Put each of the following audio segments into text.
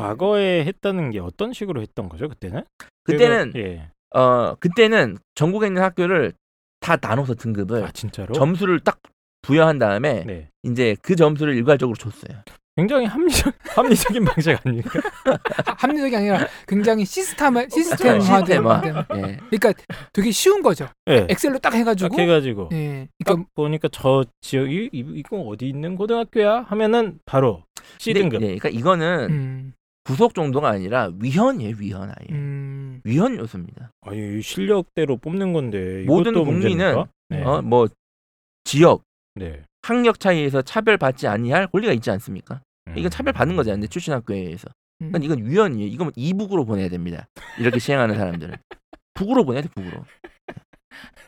과거에 했다는 게 어떤 식으로 했던 거죠 그때는? 그때는 예. 어 그때는 전국에 있는 학교를 다 나눠서 등급을 아 진짜로? 점수를 딱 부여한 다음에 네. 이제 그 점수를 일괄적으로 줬어요. 굉장히 합리적 합리적인 방식 아닙니까? 하- 합리적이 아니라 굉장히 시스템. 시스템화된 시스템화. 된- 예. 그러니까 되게 쉬운 거죠. 네. 엑셀로 딱 해가지고 딱 해가지고 예, 딱 그러니까 보니까 저 지역이 이, 이거 어디 있는 고등학교야 하면은 바로 C 등급. 네, 그러니까 이거는 음, 구속 정도가 아니라 위헌이에요, 위헌 아예. 음, 위헌 요소입니다. 아니 이 실력대로 뽑는 건데 모든 국민은? 네. 어, 뭐 지역, 네. 학력 차이에서 차별받지 아니할 권리가 있지 않습니까? 음. 이건 차별받는 거잖아요. 내 출신 학교에 의해서. 음. 그러니까 이건 위헌이에요. 이건 이북으로 보내야 됩니다. 이렇게 시행하는 사람들은 북으로 보내야 돼, 북으로.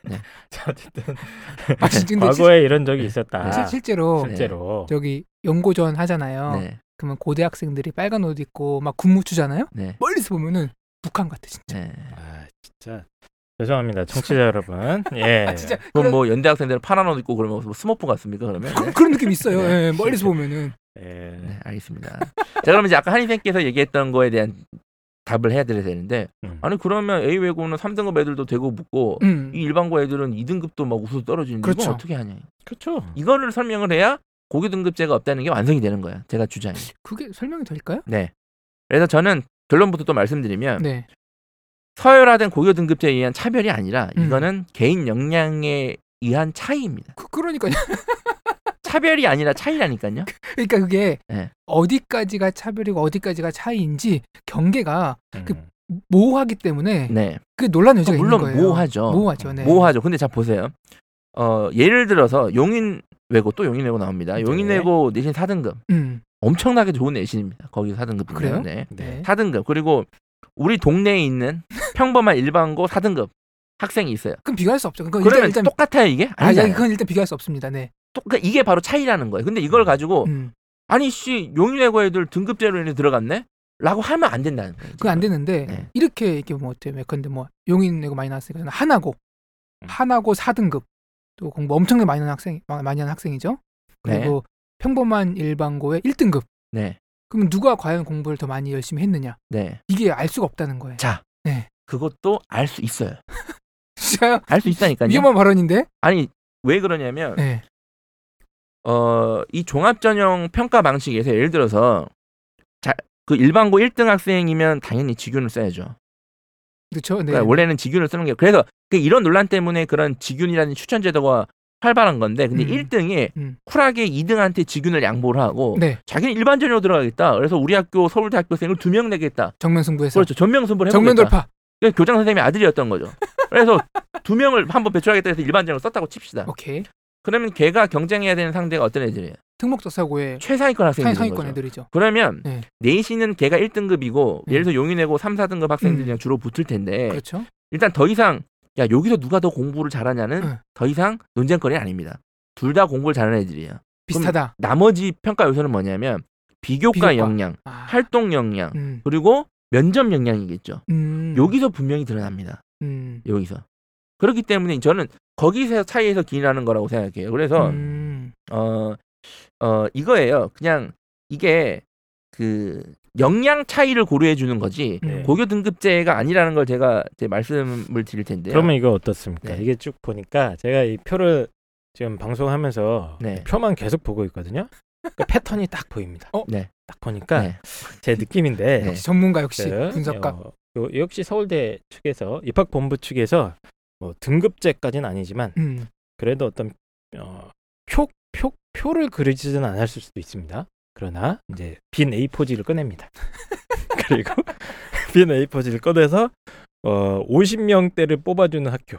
자, 어쨌든 아, 과거에 이런 적이 있었다. 실, 실제로 네. 실제로. 저기 연고전 하잖아요. 네, 그러면 고대 학생들이 빨간 옷 입고 막 군무 추잖아요. 네, 멀리서 보면은 북한 같아 진짜. 네. 아 진짜 죄송합니다 청취자 여러분. 예. 아, 진짜 그럼 뭐 연대 학생들은 파란 옷 입고 그러면 뭐 스머프 같습니까? 그러면? 그, 네. 그런 느낌 있어요. 네. 예, 멀리서 보면은 예. 네, 알겠습니다. 자, 그러면 이제 아까 한희생께서 얘기했던 거에 대한 답을 해야 드려야 되는데 음. 아니 그러면 A 외고는 3등급 애들도 되고 붙고 음, 이 일반고 애들은 2등급도 막 우수 떨어지는데 그렇죠. 이건 어떻게 하냐? 그렇죠. 이거를 설명을 해야 고교 등급제가 없다는 게 완성이 되는 거야. 제가 주장이. 그게 설명이 될까요? 네. 그래서 저는 결론부터 또 말씀드리면 네. 서열화된 고교 등급제에 의한 차별이 아니라 음. 이거는 개인 역량에 의한 차이입니다. 그, 그러니까 차별이 아니라 차이라니까요. 그러니까 그게 네. 어디까지가 차별이고 어디까지가 차이인지 경계가 그 음. 모호하기 때문에 네. 그 논란 여지가 물론 있는 거예요. 모호하죠. 모호하죠. 네. 모호하죠. 근데 자 보세요. 어, 예를 들어서 용인 외고 또 용인 외고 나옵니다. 용인 네. 외고 내신 4등급. 음, 엄청나게 좋은 내신입니다. 거기 4등급 아, 그래요? 네. 네. 4등급. 그리고 우리 동네에 있는 평범한 일반고 4등급 학생이 있어요. 그럼 비교할 수 없죠. 그건 그러면 일단, 일단 똑같아요, 이게? 아, 아니잖아요. 그건 일단 비교할 수 없습니다. 네. 똑- 그러니까 이게 바로 차이라는 거예요. 근데 이걸 가지고 음. 아니 씨 용인 외고 애들 등급제로 인해 들어갔네? 라고 하면 안 된다는 거예요. 그건 안 되는데 네. 이렇게 이렇게 뭐 어때요? 예컨대 뭐 용인 내고 많이 나왔으니까 하나고 음. 하나고 4등급 또 공부 엄청나게 많이 하는 학생 많이 하는 학생이죠. 네. 그리고 평범한 일반고의 1등급. 네. 그러면 누가 과연 공부를 더 많이 열심히 했느냐? 네. 이게 알 수가 없다는 거예요. 자. 네. 그것도 알 수 있어요. 진짜요? 알 수 있다니까요. 위험한 발언인데? 아니, 왜 그러냐면 네. 어, 이 종합 전형 평가 방식에서 예를 들어서 자, 그 일반고 1등 학생이면 당연히 지균을 써야죠. 그렇죠. 네. 그러니까 원래는 지균을 쓰는 게 그래서 그 이런 논란 때문에 그런 지균이라는 추천 제도가 활발한 건데 근데 음. 1등이 음. 쿨하게 2등한테 지균을 양보를 하고 네. 자기는 일반 전형으로 들어가겠다. 그래서 우리 학교 서울대 학교생을 두 명 내겠다. 정면 승부해서 그렇죠. 전명 승부를 해보겠다. 정면 돌파. 그게 교장 선생님의 아들이었던 거죠. 그래서 두 명을 한번 배출하겠다 해서 일반 전형을 썼다고 칩시다. 오케이. 그러면 걔가 경쟁해야 되는 상대가 어떤 애들이에요? 특목적 사고의 최상위권 학생들인 상위권. 애들이죠. 그러면 네. 내신은 걔가 1등급이고 네. 예를 들어 용인외고 3, 4등급 학생들이랑 음. 주로 붙을 텐데 그렇죠. 일단 더 이상 야 여기서 누가 더 공부를 잘하냐는 네. 더 이상 논쟁거리는 아닙니다. 둘 다 공부를 잘하는 애들이에요. 비슷하다. 나머지 평가 요소는 뭐냐면 비교과, 비교과. 역량, 아. 활동 역량, 음. 그리고 면접 역량이겠죠. 음. 여기서 분명히 드러납니다. 음. 여기서. 그렇기 때문에 저는 거기서 차이에서 기인하는 거라고 생각해요. 그래서 음. 어, 어, 이거예요. 그냥 이게 그 역량 차이를 고려해 주는 거지 음. 고교 등급제가 아니라는 걸 제가 이제 말씀을 드릴 텐데요. 그러면 이거 어떻습니까? 네. 이게 쭉 보니까 제가 이 표를 지금 방송하면서 네. 표만 계속 보고 있거든요. 그 패턴이 딱 보입니다. 어? 네. 딱 보니까 네. 제 느낌인데 네. 역시 전문가 역시 그, 분석가. 어, 요- 역시 서울대 측에서 입학 본부 측에서 뭐 등급제까지는 아니지만 음. 그래도 어떤 어, 표, 표, 표를 그리지는 않을 수도 있습니다. 그러나 이제 빈 A4지를 꺼냅니다. 그리고 빈 A4지를 꺼내서 어, 50명대를 뽑아주는 학교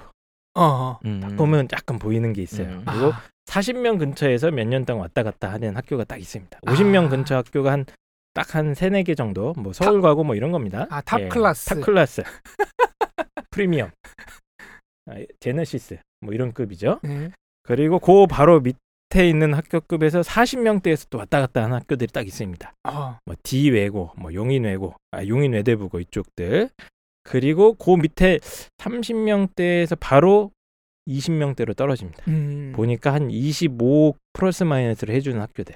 어. 음. 보면 약간 보이는 게 있어요. 음. 그리고 아. 40명 근처에서 몇 년 동안 왔다 갔다 하는 학교가 딱 있습니다. 50명 아. 근처 학교가 한 딱한 세네 개 정도 뭐 서울 가고 뭐 이런 겁니다. 아, top class. top class. 프리미엄. 아, 제네시스 뭐 이런 급이죠. 네. 그리고 그 바로 밑 에 있는 학교급에서 40명대에서 또 왔다 갔다 하는 학교들이 딱 있습니다. 어. 뭐 D 외고, 뭐 용인 외고, 아 용인 외대부고 이쪽들. 그리고 그 밑에 30명대에서 바로 20명대로 떨어집니다. 음. 보니까 한 25 플러스 마이너스를 해주는 학교들.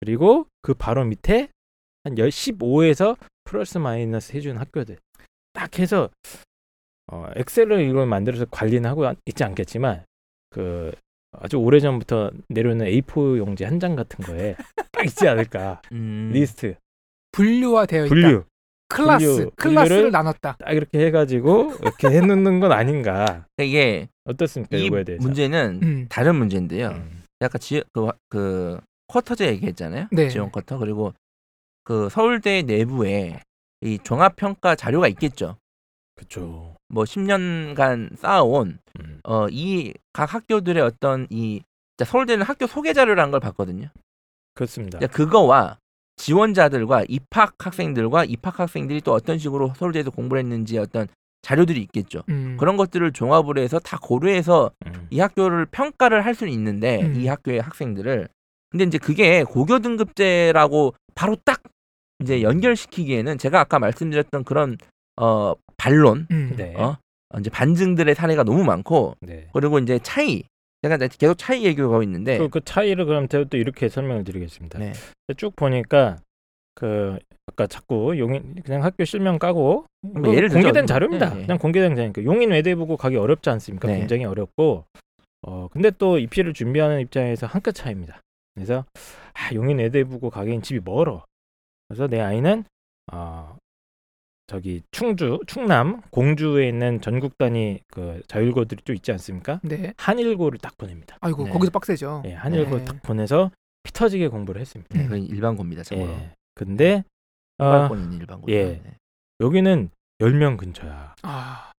그리고 그 바로 밑에 한 15에서 플러스 마이너스 해주는 학교들 딱 해서 어, 엑셀을 이걸 만들어서 관리는 하고 있지 않겠지만 그 아주 오래 전부터 내려오는 A4 용지 한 장 같은 거에 딱 있지 않을까 음. 리스트 분류화 되어 있다. 분류 클래스, 분류, 분류를 나눴다. 딱 이렇게 해가지고 이렇게 해놓는 건 아닌가 그러니까 이게 어떻습니까 이 이거에 대해서 문제는 음. 다른 문제인데요. 음. 아까 지, 그, 그 쿼터제 얘기했잖아요. 네. 지원 쿼터 그리고 그 서울대 내부에 이 종합 평가 자료가 있겠죠. 그쵸 뭐 10년간 쌓아온 음. 어이 각 학교들의 어떤 이 자, 서울대는 학교 소개 자료라는 걸 봤거든요. 그렇습니다 자, 그거와 지원자들과 입학 학생들과 입학 학생들이 또 어떤 식으로 서울대에서 공부를 했는지 어떤 자료들이 있겠죠. 음. 그런 것들을 종합을 해서 다 고려해서 음. 이 학교를 평가를 할 수는 있는데 음. 이 학교의 학생들을 근데 이제 그게 고교 등급제라고 바로 딱 이제 연결시키기에는 제가 아까 말씀드렸던 그런 어 반론 음. 네. 어 이제 반증들의 사례가 너무 많고 네. 그리고 이제 차이 제가 계속 차이 얘기하고 있는데 그, 그 차이를 그럼 제가 또 이렇게 설명을 드리겠습니다. 네. 쭉 보니까 그 아까 자꾸 용인 그냥 학교 실명 까고 뭐 예를 들죠. 공개된 자료입니다. 네, 네. 그냥 공개된 자료니까 용인 외대부고 가기 어렵지 않습니까? 네. 굉장히 어렵고 어 근데 또 입시를 준비하는 입장에서 한 끗 차이입니다. 그래서 아, 용인 외대부고 가기엔 집이 멀어. 그래서 내 아이는 어 저기 충주 충남 공주에 있는 전국 단위 그 자율고들이 또 있지 않습니까? 네. 한일고를 딱 보냅니다. 아이고 네. 거기서 빡세죠. 예, 한일고 네. 딱 보내서 피 터지게 공부를 했습니다. 네, 음. 그건 일반고입니다. 참고로. 예. 근데 어, 일반고는 일반고. 예. 여기는 10명 근처야. 아.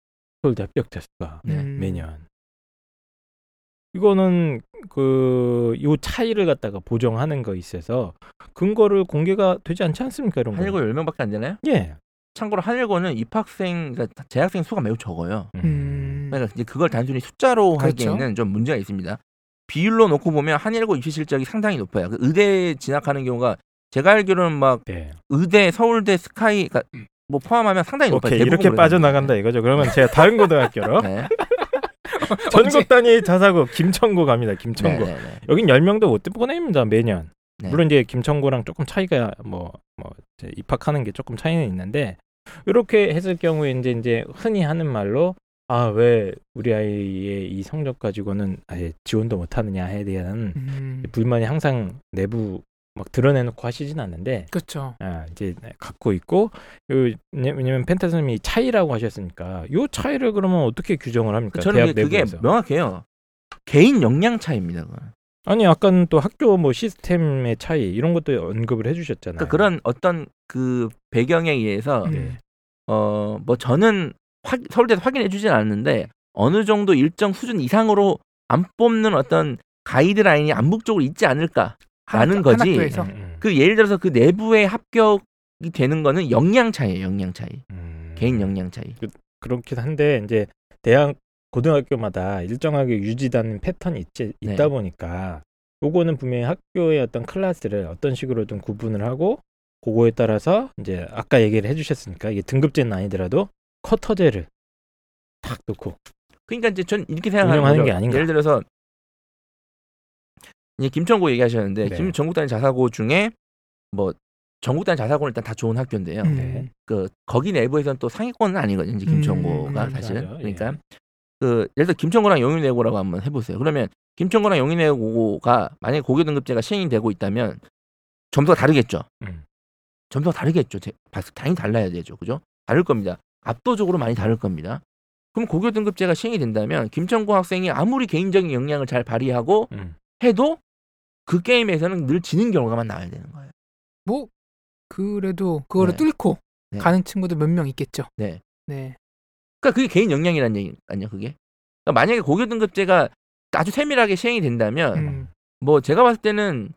서울대 합격 자수가 네. 음. 매년. 이거는 그 요 차이를 갖다가 보정하는 거 있어서 근거를 공개가 되지 않지 않습니까? 이런 거. 한일고 10명밖에 안 되나요? 예. 참고로 한일고는 입학생 그러니까 재학생 수가 매우 적어요. 음. 그러니까 이제 그걸 단순히 숫자로 그렇죠. 하기에는 좀 문제가 있습니다. 비율로 놓고 보면 한일고 입시 실적이 상당히 높아요. 그 의대 진학하는 경우가 제가 알기로는 막 네. 의대, 서울대, 스카이 그러니까 뭐 포함하면 상당히 높아요. 오케이 이렇게. 빠져나간다 이거죠. 그러면 제가 다른 고등학교로 네. 전국 단위 자사고 김천고 갑니다. 김천고. 네, 네, 네. 여긴 10명도 못 보냅니다. 매년. 네. 물론 이제 김천고랑 조금 차이가 뭐, 뭐 입학하는 게 조금 차이는 있는데 이렇게 했을 경우에 이제 이제 흔히 하는 말로 아 왜 우리 아이의 이 성적 가지고는 아예 지원도 못 하느냐에 대한 음. 불만이 항상 내부 막 드러내놓고 하시진 않는데 그렇죠. 아, 이제 갖고 있고 요, 왜냐- 왜냐면 펜타스님이 차이라고 하셨으니까 요 차이를 그러면 어떻게 규정을 합니까? 저는 대학 그게, 그게 내부에서. 명확해요. 개인 역량 차이입니다. 그건. 아니 약간 또 학교 뭐 시스템의 차이 이런 것도 언급을 해주셨잖아요. 그러니까 그런 어떤 그 배경에 의해서 음. 네. 어뭐 저는 확, 서울대에서 확인해 주진 않았는데 어느 정도 일정 수준 이상으로 안 뽑는 어떤 가이드라인이 암묵적으로 있지 않을까 한 거지. 학교에서. 음, 음. 그 예를 들어서 그 내부의 합격이 되는 거는 역량 차이예요 역량 차이 음. 개인 역량 차이 그렇긴 한데 이제 대학 고등학교마다 일정하게 유지되는 패턴이 있지, 네. 있다 보니까 요거는 분명히 학교의 어떤 클래스를 어떤 식으로든 구분을 하고 그거에 따라서 이제 아까 얘기를 해주셨으니까 이게 등급제는 아니더라도 쿼터제를 탁 놓고 그러니까 이제 전 이렇게 생각하는 게 아닌가. 예를 들어서 이제 김천고 얘기하셨는데 네. 김 전국 단위 자사고 중에 뭐 전국 단위 자사고는 일단 다 좋은 학교인데요 음. 네. 그 거기 내부에서는 또 상위권은 아니거든요 이제 김천고가 음, 사실은 맞아요. 그러니까 예. 그 예를 들어 김천고랑 용인외고라고 한번 해보세요 그러면 김천고랑 용인외고가 만약에 고교 등급제가 시행이 되고 있다면 점수가 다르겠죠 음. 점수가 다르겠죠 당연히 달라야 되죠 그죠 다를 겁니다 압도적으로 많이 다를 겁니다 그럼 고교 등급제가 시행이 된다면 김천고 학생이 아무리 개인적인 역량을 잘 발휘하고 음. 해도 그 게임에서는 늘 지는 결과만 나와야 되는 거예요 뭐 그래도 그거를 네. 뚫고 네. 가는 친구들 몇 명 있겠죠. 네. 네. 그러니까 그게 개인 역량이라는 얘기 아니야 그게 그러니까 만약에 고교 등급제가 아주 세밀하게 시행이 된다면 음. 뭐 제가 봤을 때는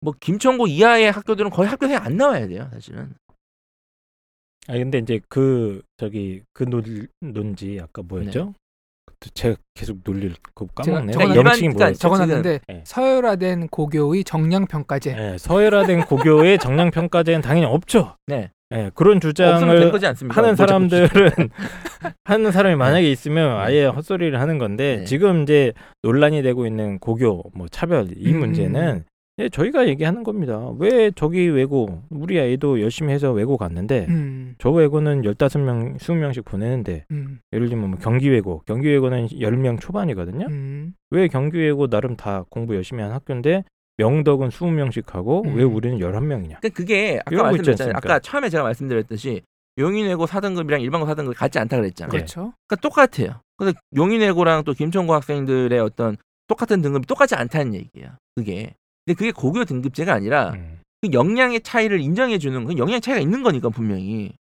뭐 김천고 이하의 학교들은 거의 학교생이 안 나와야 돼요 사실은 아 근데 이제 그 저기 그 논, 논지 아까 뭐였죠? 그 제가 계속 논리를 그 까먹네. 제가 명칭이 그러니까 뭐였죠? 적어놨는데 네. 서열화된 고교의 정량 평가제. 예, 서열화된 고교의 정량 평가제는 당연히 없죠. 네 예, 그런 없으면 된 주장을 하는 사람들은 하는 사람이 만약에 있으면 아예 헛소리를 하는 건데 네. 지금 이제 논란이 되고 있는 고교 뭐 차별 이 음. 문제는 예, 저희가 얘기하는 겁니다. 왜 저기 외고 우리 아이도 열심히 해서 외고 갔는데 음, 저 외고는 15명, 20명씩 보내는데 음, 예를 들면 뭐 경기 외고, 경기 외고는 10명 초반이거든요. 음. 왜 경기 외고 나름 다 공부 열심히 한 학교인데 명덕은 20명씩 하고 음. 왜 우리는 11명이냐? 그러니까 그게 아까 말씀드렸잖아요. 아까 처음에 제가 말씀드렸듯이 용인외고 4등급이랑 일반고 4등급 같지 않다 그랬잖아요. 네. 그렇죠. 그러니까 똑같아요. 근데 용인외고랑 또 김천고 학생들의 어떤 똑같은 등급이 똑같지 않다는 얘기예요. 그게. 근데 그게 고교 등급제가 아니라 음. 그 역량의 차이를 인정해 주는 그 역량 차이가 있는 거니까 분명히.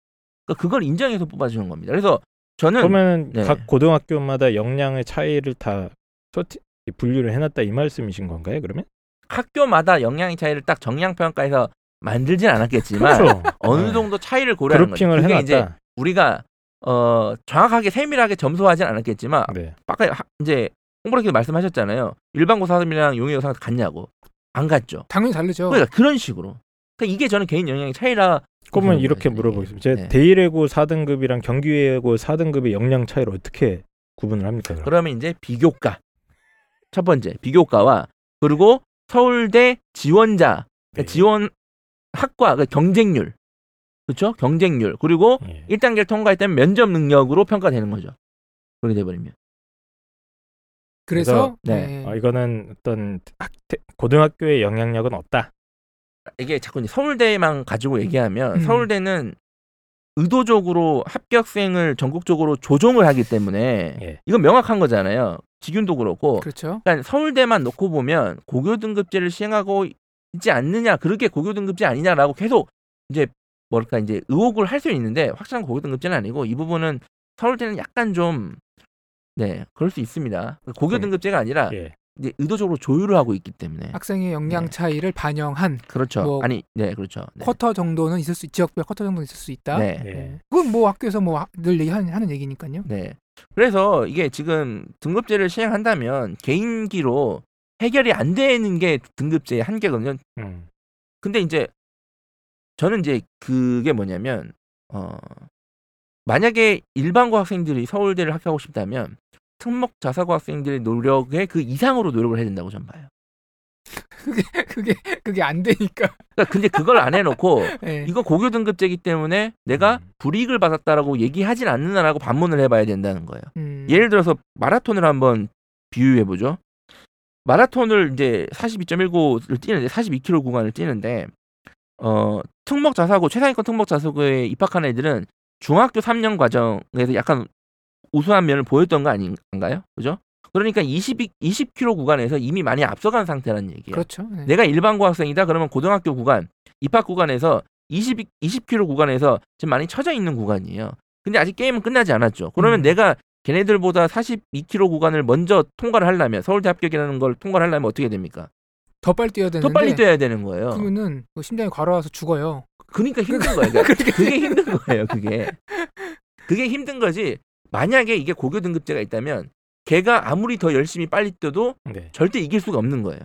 그러니까 그걸 인정해서 뽑아 주는 겁니다. 그래서 저는 그러면 네. 각 고등학교마다 역량의 차이를 다 소티, 분류를 해놨다 이 말씀이신 건가요? 그러면? 학교마다 역량의 차이를 딱 정량 평가해서 만들진 않았겠지만 그렇죠. 어느 네. 정도 차이를 고려하는 거죠. 그게 해놨다. 이제 우리가 어 정확하게 세밀하게 점수하진 않았겠지만 네. 아까 하- 이제 홍보라께서 말씀하셨잖아요. 일반고 사람이랑 용의고 사람 같냐고. 안 같죠. 당연히 다르죠. 그러니까 그런 식으로. 그러니까 이게 저는 개인 영향의 차이라. 그러면 이렇게 거예요, 물어보겠습니다. 이게. 제가 네. 대일외고 4등급이랑 경기외고 4등급의 역량 차이를 어떻게 구분을 합니까? 그럼? 그러면 이제 비교과. 첫 번째 비교과와 그리고 서울대 지원자 네. 지원 학과 그 경쟁률 그렇죠 경쟁률 그리고 예. 1단계를 통과했다면 면접 능력으로 평가되는 거죠. 그렇게 돼버리면. 그래서 네. 네. 어, 이거는 어떤 학, 고등학교의 영향력은 없다. 이게 자꾸 이제 서울대만 가지고 얘기하면 음. 서울대는 의도적으로 합격생을 전국적으로 조종을 하기 때문에 예. 이건 명확한 거잖아요. 직윤도 그렇고. 그렇죠. 그러니까 서울대만 놓고 보면 고교 등급제를 시행하고 있지 않느냐, 그렇게 고교 등급제 아니냐라고 계속 이제 뭐랄까 이제 의혹을 할 수 있는데 확실한 고교 등급제는 아니고 이 부분은 서울대는 약간 좀 네, 그럴 수 있습니다. 고교 그럼- 등급제가 아니라 예. 이제 의도적으로 조율을 하고 있기 때문에 학생의 역량 네. 차이를 반영한 그렇죠. 뭐 아니, 네, 그렇죠. 네. 쿼터 정도는 있을 수 지역별 쿼터 정도는 있을 수 있다. 네. 예. 네. 그건 뭐 학교에서 뭐 늘 얘기하는 하는 얘기니까요. 네. 그래서 이게 지금 등급제를 시행한다면 개인기로 해결이 안 되는 게 등급제의 한계거든요. 음. 근데 이제 저는 이제 그게 뭐냐면 어 만약에 일반고 학생들이 서울대를 합격하고 싶다면 특목 자사고 학생들의 노력의 그 이상으로 노력을 해야 된다고 저는 봐요. 그게 그게 그게 안 되니까. 그러니까 근데 그걸 안 해놓고 네. 이거 고교 등급제이기 때문에 내가 음. 불이익을 받았다라고 얘기하진 않는다라고 반문을 해봐야 된다는 거예요. 음. 예를 들어서 마라톤을 한번 비유해 보죠. 마라톤을 이제 42.19를 뛰는데 42km 구간을 뛰는데 어 특목 자사고 최상위권 특목 자사고에 입학한 애들은 중학교 3년 과정에서 약간 우수한 면을 보였던 거 아닌가요? 그죠? 그러니까 20 20km 구간에서 이미 많이 앞서간 상태라는 얘기예요. 그렇죠. 네. 내가 일반 고 학생이다 그러면 고등학교 구간 입학 구간에서 20 20km 구간에서 지금 많이 처져 있는 구간이에요. 근데 아직 게임은 끝나지 않았죠. 그러면 음. 내가 걔네들보다 42km 구간을 먼저 통과를 하려면 서울대 합격이라는 걸 통과를 하려면 어떻게 됩니까? 더 빨리 뛰어야 되는데. 더 빨리 뛰어야 되는 거예요. 그러면은 뭐 심장이 과로와서 죽어요. 그러니까 힘든 거예요. 그러니까 그게 힘든 거예요. 그게 그게 힘든 거지. 만약에 이게 고교 등급제가 있다면 걔가 아무리 더 열심히 빨리 뛰어도 네. 절대 이길 수가 없는 거예요.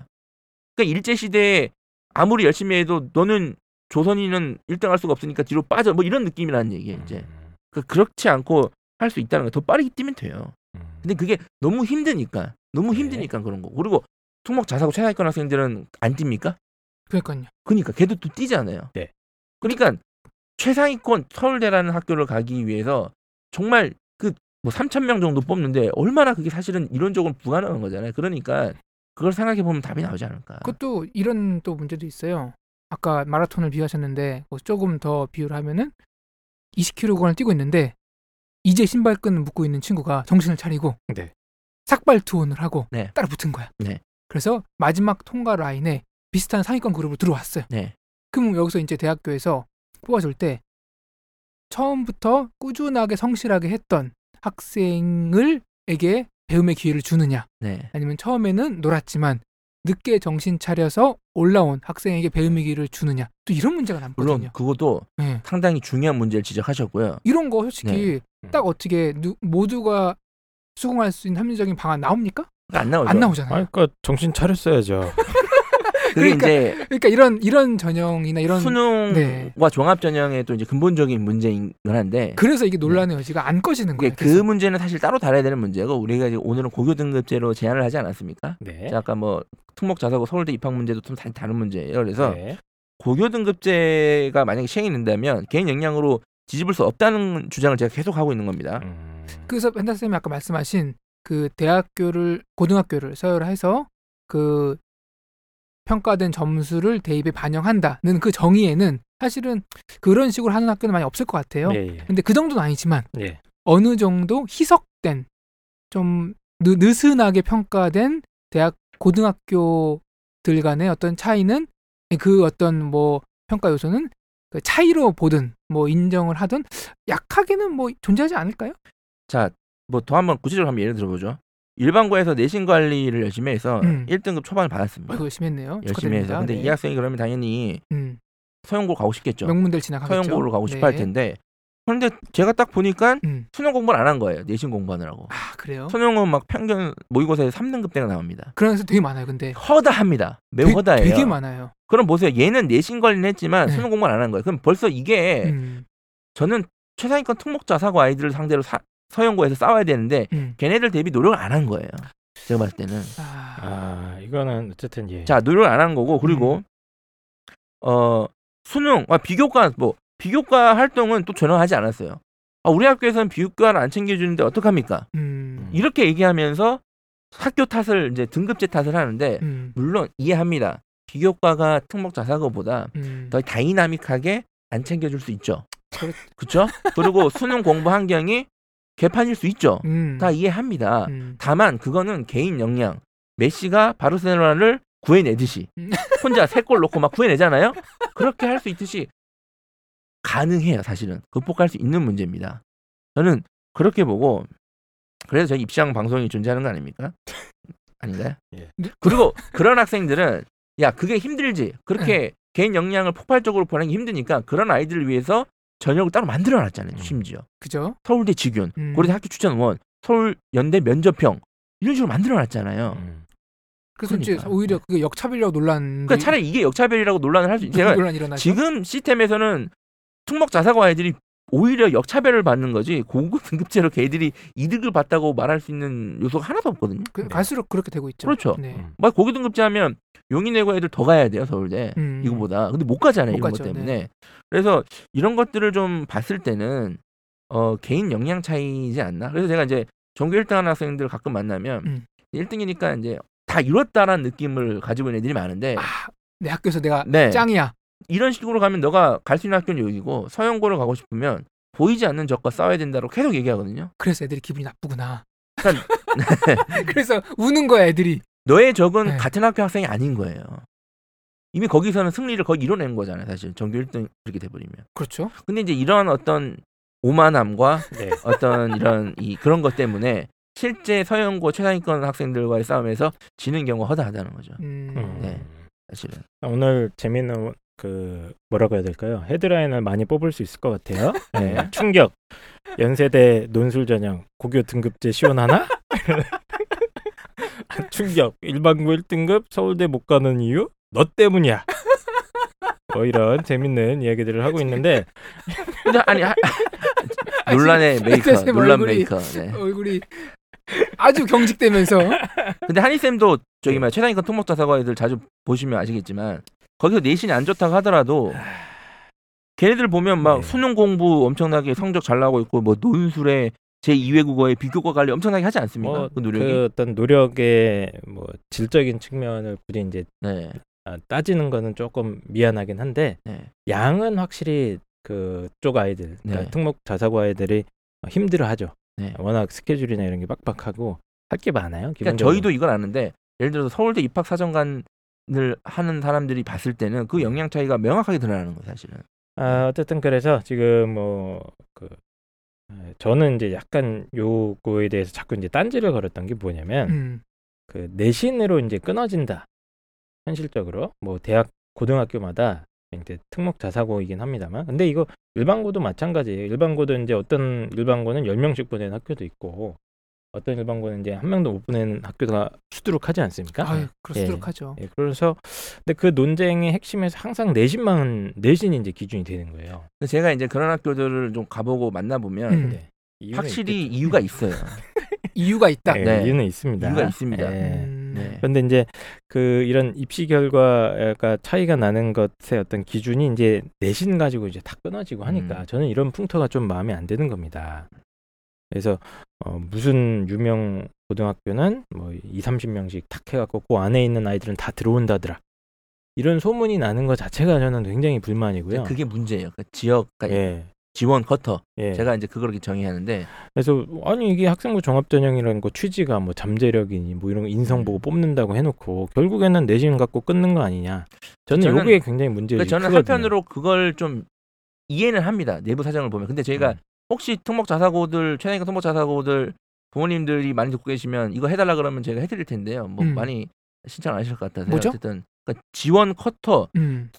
그러니까 일제 시대에 아무리 열심히 해도 너는 조선인은 1등 할 수가 없으니까 뒤로 빠져 뭐 이런 느낌이라는 얘기예요. 이제 음. 그러니까 그렇지 않고 할 수 있다는 거예요. 더 빠르게 뛰면 돼요. 음. 근데 그게 너무 힘드니까 너무 네. 힘드니까 그런 거. 그리고 특목 자사고 최하위권 학생들은 안 뜁니까? 그러니까요. 그러니까 걔도 또 뛰잖아요. 네. 그러니까 최상위권 서울대라는 학교를 가기 위해서 정말 그 뭐 3천 명 정도 뽑는데 얼마나 그게 사실은 이론적으로 불가능한 거잖아요. 그러니까 그걸 생각해 보면 답이 나오지 않을까. 그것도 이런 또 문제도 있어요. 아까 마라톤을 비유하셨는데 뭐 조금 더 비유를 하면은 20km 구간을 뛰고 있는데 이제 신발끈 묶고 있는 친구가 정신을 차리고 네. 삭발 투혼을 하고 네. 따라 붙은 거야. 네. 그래서 마지막 통과 라인에 비슷한 상위권 그룹으로 들어왔어요. 네. 그럼 여기서 이제 대학교에서 뽑아줄 때 처음부터 꾸준하게 성실하게 했던 학생을 에게 배움의 기회를 주느냐 네. 아니면 처음에는 놀았지만 늦게 정신 차려서 올라온 학생에게 배움의 기회를 주느냐 또 이런 문제가 남거든요. 물론 그것도 네. 상당히 중요한 문제를 지적하셨고요. 이런 거 솔직히 네. 딱 어떻게 누, 모두가 수긍할 수 있는 합리적인 방안 나옵니까? 안 나오죠. 안 나오잖아요. 아, 그러니까 정신 차렸어야죠. 그러니까- 이제 그러니까 이런 이런 전형이나 이런 수능과 네. 종합 전형의 또 이제 근본적인 문제인 건 한데 그래서 이게 논란의 여지가 안 꺼지는 거예요. 그 계속. 문제는 사실 따로 다뤄야 되는 문제고 우리가 이제 오늘은 고교 등급제로 제안을 하지 않았습니까? 네. 아까 뭐 특목 자사고 서울대 입학 문제도 좀 다- 다른 문제예요. 그래서 네. 고교 등급제가 만약에 시행이 된다면 개인 역량으로 뒤집을 수 없다는 주장을 제가 계속 하고 있는 겁니다. 음, 그래서 펜타 쌤이 아까 말씀하신 그 대학교를 고등학교를 서열해서 그 평가된 점수를 대입에 반영한다는 그 정의에는 사실은 그런 식으로 하는 학교는 많이 없을 것 같아요. 예, 예. 근데 그 정도는 아니지만 예. 어느 정도 희석된 좀 느, 느슨하게 평가된 대학 고등학교들 간의 어떤 차이는 그 어떤 뭐 평가 요소는 그 차이로 보든 뭐 인정을 하든 약하게는 뭐 존재하지 않을까요? 자, 뭐 더 한번 구체적으로 한번 예를 들어보죠. 일반고에서 내신 관리를 열심히 해서 음. 1등급 초반을 받았습니다. 아이고 열심히 했네요. 열심히 해서. 축하드립니다. 근데 네. 이 학생이 그러면 당연히 음, 서영고 가고 싶겠죠. 명문대를 진학하겠죠. 서영고로 가고 싶어 할 네. 텐데. 그런데 제가 딱 보니까 음. 수능 공부를 안 한 거예요. 내신 공부하느라고. 아 그래요? 수능은 막 평균 모의고사에서 3등급대가 나옵니다. 그런 학생 되게 많아요. 근데 허다합니다. 매우 되게, 허다해요. 되게 많아요. 그럼 보세요. 얘는 내신 관리는 했지만 네. 수능 공부를 안 한 거예요. 그럼 벌써 이게 음, 저는 최상위권 특목자 사고 아이들을 상대로 사- 서영고에서 싸워야 되는데 음. 걔네들 대비 노력을 안 한 거예요. 제가 봤을 때는. 아, 아 이거는 어쨌든 예. 자 노력을 안 한 거고 그리고 음. 어 수능 아, 비교과 뭐 비교과 활동은 또 전혀 하지 않았어요. 아, 우리 학교에서는 비교과를 안 챙겨주는데 어떡합니까? 음, 이렇게 얘기하면서 학교 탓을 이제 등급제 탓을 하는데 음, 물론 이해합니다. 비교과가 특목 자사고보다 음. 더 다이나믹하게 안 챙겨줄 수 있죠. 그렇- 그렇죠? 그리고 수능 공부 환경이 개판일 수 있죠. 음, 다 이해합니다. 음. 다만 그거는 개인 역량. 메시가 바르셀로나를 구해내듯이 음. 혼자 세 골 넣고 막 구해내잖아요. 그렇게 할 수 있듯이 가능해요. 사실은 극복할 수 있는 문제입니다. 저는 그렇게 보고 그래서 저희 입시왕 방송이 존재하는 거 아닙니까? 아닌가요? 예. 그리고 그런 학생들은 야 그게 힘들지. 그렇게 네. 개인 역량을 폭발적으로 보내기 힘드니까 그런 아이들을 위해서 전형을 따로 만들어 놨잖아요. 음. 심지어 그죠? 서울대 직윤, 음. 고려대 학교 추천원, 서울 연대 면접형 이런 식으로 만들어 놨잖아요. 음. 그래서 이제 그러니까. 오히려 그게 역차별이라고 논란 그러니까 차라리 이게 역차별이라고 논란을 할 수. 제가 논란 일어나죠. 지금 시스템에서는 특목 자사고 아이들이 오히려 역차별을 받는 거지 고급 등급제로 걔들이 이득을 봤다고 말할 수 있는 요소가 하나도 없거든요. 그, 네. 갈수록 그렇게 되고 있죠. 그렇죠. 네. 음. 막 고급 등급제 하면 용인외고 애들 더 가야 돼요 서울대 음. 이거보다. 근데 못 가잖아요 못 이런 가죠, 것 때문에. 네. 그래서 이런 것들을 좀 봤을 때는 어 개인 역량 차이지 않나. 그래서 제가 이제 전교 1등하는 학생들 가끔 만나면 음. 1등이니까 이제 다 이뤘다라는 느낌을 가지고 있는 애들이 많은데 아, 내 학교에서 내가 네. 짱이야. 이런 식으로 가면 너가 갈 수 있는 학교는 여기고 서영고를 가고 싶으면 보이지 않는 적과 싸워야 된다고 계속 얘기하거든요. 그래서 애들이 기분이 나쁘구나. 그러니까 그래서 우는 거야 애들이. 너의 적은 네. 같은 학교 학생이 아닌 거예요. 이미 거기서는 승리를 거의 이뤄낸 거잖아요, 사실. 전교 1등 그렇게 돼버리면. 그렇죠. 근데 이제 이런 어떤 오만함과 네. 어떤 이런 이 그런 것 때문에 실제 서영고 최상위권 학생들과의 싸움에서 지는 경우가 허다하다는 거죠. 음. 음. 네. 사실은. 오늘 재밌는 그 뭐라고 해야 될까요? 헤드라인을 많이 뽑을 수 있을 것 같아요. 네. 충격. 연세대 논술 전형 고교 등급제 시행하나? 충격. 일반고 1등급 서울대 못 가는 이유? 너 때문이야. 뭐 이런 재밌는 이야기들을 하고 있는데 아니 하- 아, 논란의 메이커, 논란 얼굴이- 메이커. 네. 얼굴이 아주 경직되면서 근데 한희 쌤도 저기 네. 뭐 최상위권 특목자 사과애들 자주 보시면 아시겠지만 거기서 내신이 안 좋다고 하더라도 걔네들 보면 막 네. 수능 공부 엄청나게 성적 잘 나오고 있고 뭐 논술에 제 2외 국어에 비교과 관리 엄청나게 하지 않습니까? 뭐 그 노력이. 그 어떤 노력의 뭐 질적인 측면을 굳이 이제 네. 아, 따지는 거는 조금 미안하긴 한데 네. 양은 확실히 그쪽 아이들 그러니까 네. 특목 자사고 아이들이 힘들어하죠. 네. 워낙 스케줄이나 이런 게 빡빡하고 할 게 많아요. 그러니까. 저희도 이걸 아는데 예를 들어서 서울대 입학 사정관 을 하는 사람들이 봤을 때는 그 역량 차이가 명확하게 드러나는 거예요, 사실은. 아, 어쨌든 그래서 지금 뭐그 저는 이제 약간 요거에 대해서 자꾸 이제 딴지를 걸었던 게 뭐냐면 음. 그 내신으로 이제 끊어진다. 현실적으로 뭐 대학 고등학교마다 이제 특목 자사고이긴 합니다만 근데 이거 일반고도 마찬가지예요. 일반고도 이제 어떤 일반고는 10명씩 보내는 학교도 있고 어떤 일반고는 이제 한 명도 못 보내는 학교가 수두룩하지 않습니까? 아유, 그렇도록 예. 하죠. 예, 그래서 근데 그 논쟁의 핵심에서 항상 내신만 내신이 이제 기준이 되는 거예요. 제가 이제 그런 학교들을 좀 가보고 만나보면 음. 네. 이유는 확실히 있겠죠. 이유가 있어요. 이유가 있다. 예, 네. 이유는 있습니다. 이유가 있습니다. 예. 음. 네. 그런데 이제 그 이런 입시 결과가 차이가 나는 것의 어떤 기준이 이제 내신 가지고 이제 다 끊어지고 하니까 음. 저는 이런 풍토가 좀 마음에 안 드는 겁니다. 그래서 어, 무슨 유명 고등학교는 뭐 2, 30명씩 탁 해갖고 그 안에 있는 아이들은 다 들어온다더라. 이런 소문이 나는 것 자체가 저는 굉장히 불만이고요. 그게 문제예요. 그 지역 그러니까 예, 지원 커터. 예. 제가 이제 그걸 이렇게 정의하는데 그래서 아니 이게 학생부 종합 전형이라는 거 취지가 뭐 잠재력이니 뭐 이런 거 인성 보고 음. 뽑는다고 해놓고 결국에는 내신 갖고 끊는 거 아니냐. 저는 저는- 요게 굉장히 문제가 그러니까 저는 크거든요. 한편으로 그걸 좀 이해는 합니다. 내부 사정을 보면. 근데 저희가 음. 혹시 특목 자사고들 최상위권 특목 자사고들 부모님들이 많이 듣고 계시면 이거 해달라 그러면 제가 해드릴 텐데요. 뭐 음. 많이 신청 안 하실 것 같아서 뭐죠? 어쨌든 그러니까 지원 커터 음.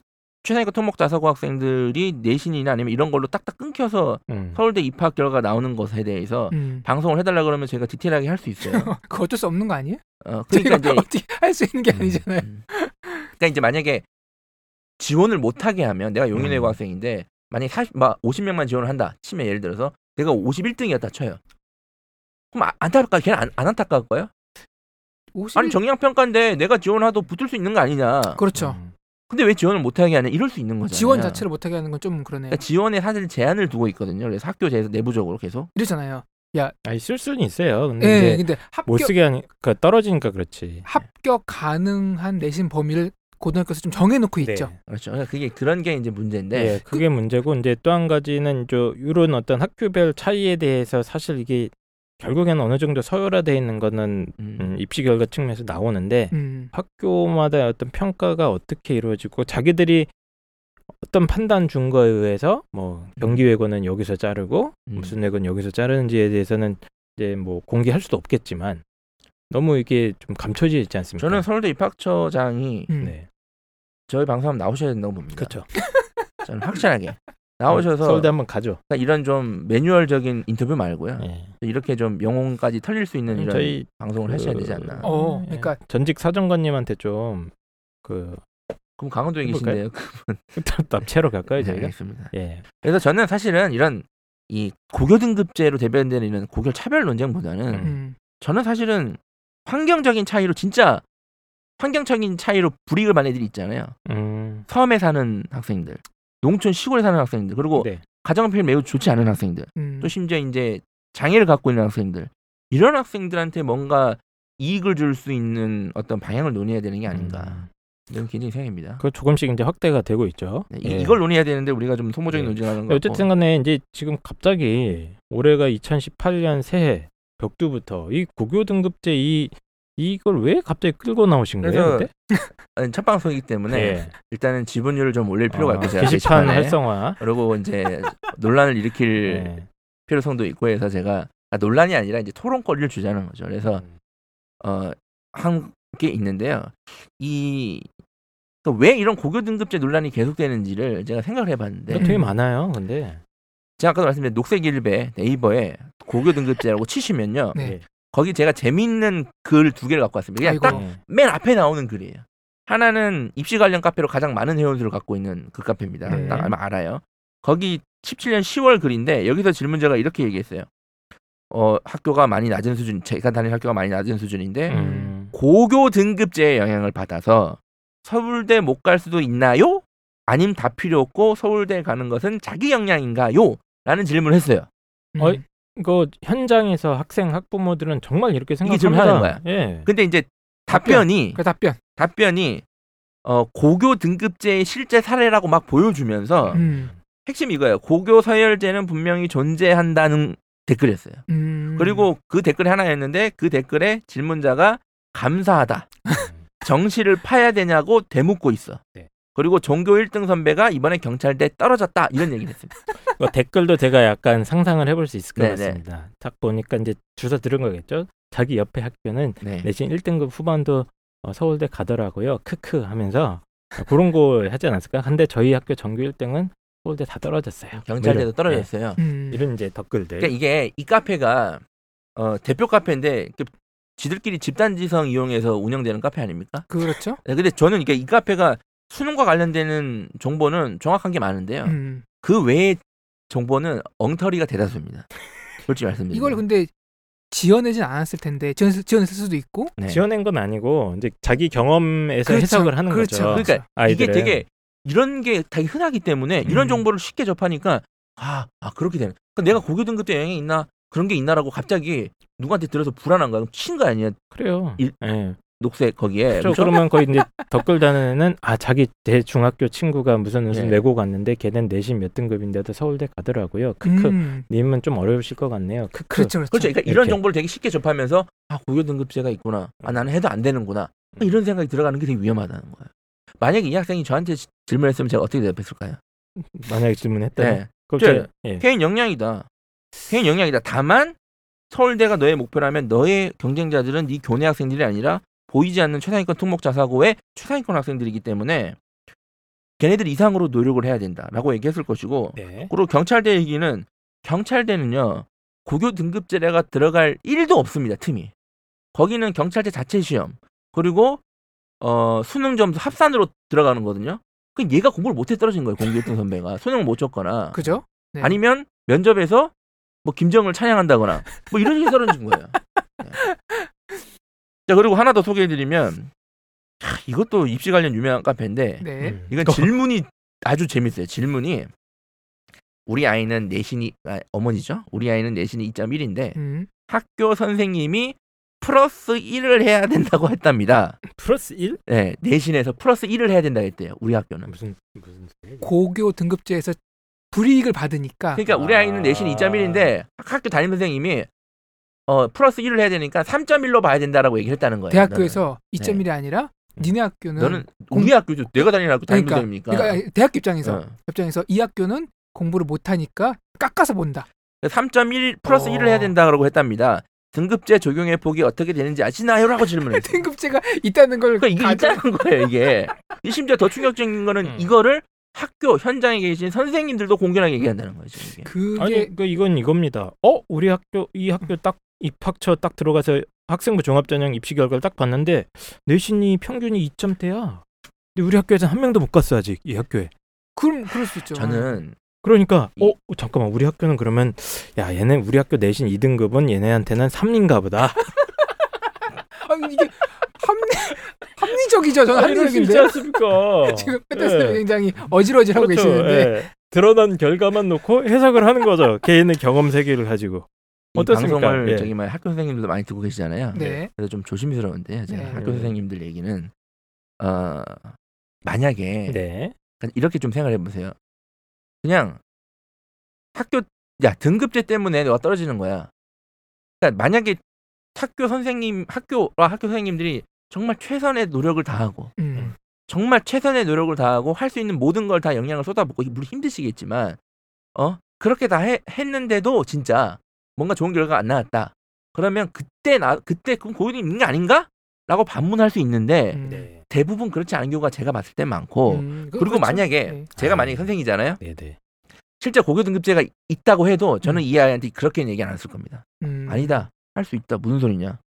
최상위권 특목 자사고 학생들이 내신이나 아니면 이런 걸로 딱딱 끊겨서 음. 서울대 입학 결과 나오는 것에 대해서 음. 방송을 해달라 그러면 제가 디테일하게 할 수 있어요. 그거 어쩔 수 없는 거 아니에요? 어, 그러니까 이제 어떻게 할 수 있는 게 아니잖아요. 음. 그러니까 이제 만약에 지원을 못하게 하면 내가 용인외고 음. 학생인데 만약에 40, 막 50명만 지원을 한다 치면 예를 들어서 내가 51등이었다 쳐요. 그럼 아- 안타까 걔는 안, 안 안타까울 거예요? 50일 아니 정량 평가인데 내가 지원하도 붙을 수 있는 거 아니냐. 그렇죠. 음. 근데 왜 지원을 못하게 하냐 이럴 수 있는 거잖아요. 지원 자체를 못하게 하는 건 좀 그러네요. 그러니까 지원에 사실 제한을 두고 있거든요. 그래서 학교 제 내부적으로 계속. 이러잖아요. 아 있을 수는 있어요. 근데 예, 근데 못 합격 쓰게 하니까 떨어지니까 그렇지. 합격 가능한 내신 범위를 고등학교에서 좀 정해놓고 네. 있죠. 그렇죠. 그러니까 그게 그런 게 이제 문제인데. 예, 그게 문제고 이제 또 한 가지는 저 이런 어떤 학교별 차이에 대해서 사실 이게 결국에는 어느 정도 서열화되어 있는 거는 음. 음, 입시 결과 측면에서 나오는데 음. 학교마다 어떤 평가가 어떻게 이루어지고 자기들이 어떤 판단 준거에 의해서 뭐 경기 외고는 여기서 자르고 음. 무슨 외고는 여기서 자르는지에 대해서는 이제 뭐 공개할 수도 없겠지만 너무 이게 좀 감춰져 있지 않습니까? 저는 서울대 입학처장이 음. 네, 저희 방송 나오셔야 된다고 봅니다. 그렇죠. 저는 확실하게 나오셔서 서울대 한번 가죠. 그러니까 이런 좀 매뉴얼적인 인터뷰 말고요. 예. 이렇게 좀 영혼까지 털릴 수 있는 이런 저희 방송을 하셔야 되지 않나. 그- 어, 예. 그러니까 전직 사정관님한테 좀그 그럼 강원도에? 계신데요. 납치하러 갈까요 네, 저희가? 알겠습니다. 예. 그래서 저는 사실은 이런 이 고교 등급제로 대변되는 이런 고교 차별 논쟁보다는 음. 음. 저는 사실은 환경적인 차이로 진짜 환경적인 차이로 불이익을 받는 애들이 있잖아요. 음. 섬에 사는 학생들, 농촌 시골에 사는 학생들, 그리고 네. 가정편이 매우 좋지 않은 학생들, 음. 또 심지어 이제 장애를 갖고 있는 학생들 이런 학생들한테 뭔가 이익을 줄 수 있는 어떤 방향을 논의해야 되는 게 아닌가 음. 이런 굉장히 생각입니다. 그 조금씩 이제 확대가 되고 있죠. 네, 이- 예. 이걸 논의해야 되는데 우리가 좀 소모적인 예. 논쟁하는 거 어쨌든 간에 이제 지금 갑자기 올해가 2018년 새해 벽두부터 이 고교 등급제 이 이걸 왜 갑자기 끌고 나오신 거예요? 그때? 첫 방송이기 때문에 예. 일단은 지분율을 좀 올릴 필요가 어, 있고 제가 게시판. 활성화. 그리고 이제 논란을 일으킬 예. 필요성도 있고 해서 제가 아, 논란이 아니라 이제 토론거리를 주자는 거죠. 그래서 음. 어, 한 게 있는데요. 이, 그러니까 왜 이런 고교 등급제 논란이 계속되는지를 제가 생각을 해봤는데, 되게 음. 많아요. 근데 제가 아까도 말씀드린 녹색 일배 네이버에 고교 등급제라고 치시면요. 네. 예. 거기 제가 재밌는 글 두 개를 갖고 왔습니다. 그냥 아이고. 딱 예. 맨 앞에 나오는 글이에요. 하나는 입시 관련 카페로 가장 많은 회원수를 갖고 있는 그 카페입니다. 네. 딱 아마 알아요. 거기 17년 10월 글인데 여기서 질문자가 이렇게 얘기했어요. 어, 학교가 많이 낮은 수준, 제가 다니는 학교가 많이 낮은 수준인데 음. 고교 등급제의 영향을 받아서 서울대 못 갈 수도 있나요? 아님 다 필요 없고 서울대 가는 것은 자기 역량인가요? 라는 질문을 했어요. 음. 그 현장에서 학생 학부모들은 정말 이렇게 생각합니다. 질문하는 예. 근데 이제 답변. 답변이 그 답변. 답변이 어, 고교 등급제의 실제 사례라고 막 보여주면서 음. 핵심 이거예요. 고교 서열제는 분명히 존재한다는 댓글이었어요. 음. 그리고 그 댓글이 하나였는데 그 댓글에 질문자가 감사하다. 정시를 파야 되냐고 되묻고 있어. 네. 그리고 종교 1등 선배가 이번에 경찰대 떨어졌다 이런 얘기를 했습니다. 그 댓글도 제가 약간 상상을 해볼 수 있을 것 네네. 같습니다. 딱 보니까 이제 주소 들은 거겠죠. 자기 옆에 학교는 네. 내신 1등급 후반도 어, 서울대 가더라고요. 크크 하면서 그런 거 하지 않았을까? 근데 저희 학교 전교 1등은 서울대 다 떨어졌어요. 경찰대도 뭐 이런, 떨어졌어요. 음. 예, 이런 이제 댓글들. 그러니까 이게 이 카페가 어, 대표 카페인데 그 지들끼리 집단지성 이용해서 운영되는 카페 아닙니까? 그렇죠. 네, 근데 저는 이게 이 카페가 수능과 관련되는 정보는 정확한 게 많은데요. 음. 그 외의 정보는 엉터리가 대다수입니다. 솔직히 말씀드리면. 이걸 근데 지어내진 않았을 텐데 지어, 지어냈을 수도 있고 네. 지어낸 건 아니고 이제 자기 경험에서 그렇죠. 해석을 하는 그렇죠. 거죠. 그러니까 이게 아이들은. 되게 이런 게 되게 흔하기 때문에 이런 음. 정보를 쉽게 접하니까 아, 아 그렇게 되는. 그러니까 내가 고교 등급 때 영향이 있나 그런 게 있나라고 갑자기 누구한테 들어서 불안한 거야. 친거 아니야? 그래요. 일- 예. 녹색 거기에. 그렇죠. 그러면 거의 이제 댓글 다는 아 자기 대 중학교 친구가 무슨 무슨 네. 외고 갔는데 걔는 내신 몇 등급인데도 서울대 가더라고요. 크크. 음. 님은 좀 어려우실 것 같네요. 크크. 그렇죠, 그렇죠. 그렇죠. 그러니까 이런. 정보를 되게 쉽게 접하면서 아 고교 등급제가 있구나. 아 나는 해도 안 되는구나. 음. 이런 생각이 들어가는 게 되게 위험하다는 거예요. 만약에 이 학생이 저한테 지- 질문했으면 제가 어떻게 대답했을까요? 만약에 질문했다. 네. 제가- 예. 개인 역량이다. 개인 역량이다. 다만 서울대가 너의 목표라면 너의 경쟁자들은 네 교내 학생들이 아니라 보이지 않는 최상위권 특목 자사고의 최상위권 학생들이기 때문에 걔네들 이상으로 노력을 해야 된다라고 얘기했을 것이고 네. 그리고 경찰대 얘기는 경찰대는요 고교 등급제가 들어갈 일도 없습니다 틈이 거기는 경찰대 자체 시험 그리고 어 수능 점수 합산으로 들어가는 거거든요 그 얘가 공부를 못해 떨어진 거예요 1등 선배가 수능을 못 쳤거나 그죠? 네. 아니면 면접에서 뭐 김정을 찬양한다거나 뭐 이런 식으로 떨어진 거예요 네. 자 그리고 하나 더 소개해드리면 하, 이것도 입시 관련 유명한 카페인데 네. 음. 이건 질문이 아주 재밌어요. 질문이 우리 아이는 내신이 아, 어머니죠. 우리 아이는 내신이 2.1인데 음. 학교 선생님이 플러스 1을 해야 된다고 했답니다. 플러스 1? 네, 내신에서 플러스 1을 해야 된다고 했대요. 우리 학교는. 무슨 무슨? 고교 등급제에서 불이익을 받으니까 그러니까 우리 아이는 내신 2.1인데 학교 담임 선생님이 어 플러스 1을 해야 되니까 3.1로 봐야 된다라고 얘기를 했다는 거예요. 대학교에서 2.1이 아니라 니네 학교는 너는, 우리 학교죠. 내가 다니는 학교 그러니까, 선생님이니까. 그러니까 대학교 입장에서 어. 입장에서 이 학교는 공부를 못 하니까 깎아서 본다. 3.1 플러스 어. 1을 해야 된다고 했답니다. 등급제 적용의 폭이 어떻게 되는지 아시나요?라고 질문했어요. 등급제가 있다는 걸 그러니까 이게 가져- 있다는 거예요, 이게. 이 심지어 더 충격적인 거는 음. 이거를 학교 현장에 계신 선생님들도 공개하게 얘기한다는 거죠, 이게. 그게 아니 그 이건 이겁니다. 어 우리 학교 이 학교 딱 입학처 딱 들어가서 학생부 종합전형 입시 결과를 딱 봤는데 내신이 평균이 2점대야. 근데 우리 학교에서 한 명도 못 갔어 아직 이 학교에. 그럼 그럴 수 있죠. 저는 그러니까 이- 어 잠깐만 우리 학교는 그러면 야 얘네 우리 학교 내신 2등급은 얘네한테는 3인가 보다. 아니 이게 합리 합리적이죠. 저는 있지 합리적인데 않습니까? 지금 빼떼스님 예. 굉장히 어지러지하고 그렇죠. 계시는데 예. 드러난 결과만 놓고 해석을 하는 거죠. 개인의 경험 세계를 가지고. 이 어떻습니까? 방송을 예. 저기 말 학교 선생님들도 많이 듣고 계시잖아요. 네. 그래서 좀 조심스러운데 제가 네. 학교 선생님들 얘기는 어 만약에 네. 그러니까 이렇게 좀 생각해 보세요. 그냥 학교 야 등급제 때문에 너가 떨어지는 거야. 그러니까 만약에 학교 선생님 학교와 학교 선생님들이 정말 최선의 노력을 다하고 음. 정말 최선의 노력을 다하고 할 수 있는 모든 걸 다 영향을 쏟아붓고 물론 힘드시겠지만 어 그렇게 다 해- 했는데도 진짜 뭔가 좋은 결과가 안 나왔다. 그러면 그때 나 그때 그럼 고민이 있는 게 아닌가? 라고 반문할 수 있는데 음. 네. 대부분 그렇지 않은 경우가 제가 봤을 때 많고 음, 그- 그리고 그렇죠. 만약에 네. 제가 아. 만약에 선생이잖아요. 네, 네. 실제 고교 등급제가 있다고 해도 저는 음. 이 아이한테 그렇게는 얘기 안 했을 겁니다. 음. 아니다. 할 수 있다. 무슨 소리냐.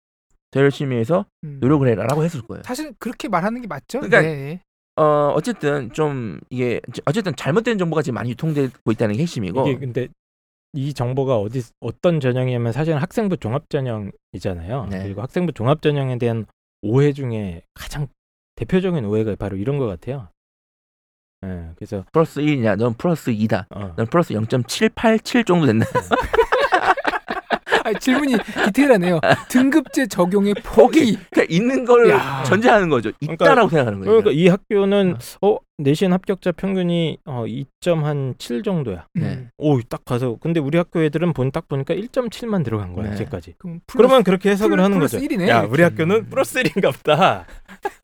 더 열심히 해서 음. 노력을 해라라고 했을 거예요. 사실 그렇게 말하는 게 맞죠. 그러니까 네. 어 어쨌든 좀 이게 어쨌든 잘못된 정보가 지금 많이 유통되고 있다는 게 핵심이고 이게 근데 이 정보가 어디 어떤 전형이냐면 사실은 학생부 종합 전형이잖아요. 네. 그리고 학생부 종합 전형에 대한 오해 중에 가장 대표적인 오해가 바로 이런 것 같아요. 예, 그래서 플러스 1이냐, 넌 플러스 2다. 어, 넌 플러스 0.787 정도 된다. 아니, 질문이 디테일하네요. 등급제 적용의 폭이 그러니까 있는 걸 야. 전제하는 거죠. 그러니까- 있다라고 생각하는 거예요. 그러니까 이 학교는 어 내신 합격자 평균이 어 2.7 정도야. 네. 음. 오딱 봐서 근데 우리 학교 애들은 본 딱 보니까 1.7만 들어간 거야 네. 이제까지. 그럼 플러스- 그러면 그렇게 해석을 플- 하는 플러스 거죠. 1이네. 야 우리 학교는 음. 플러스 1인가 보다.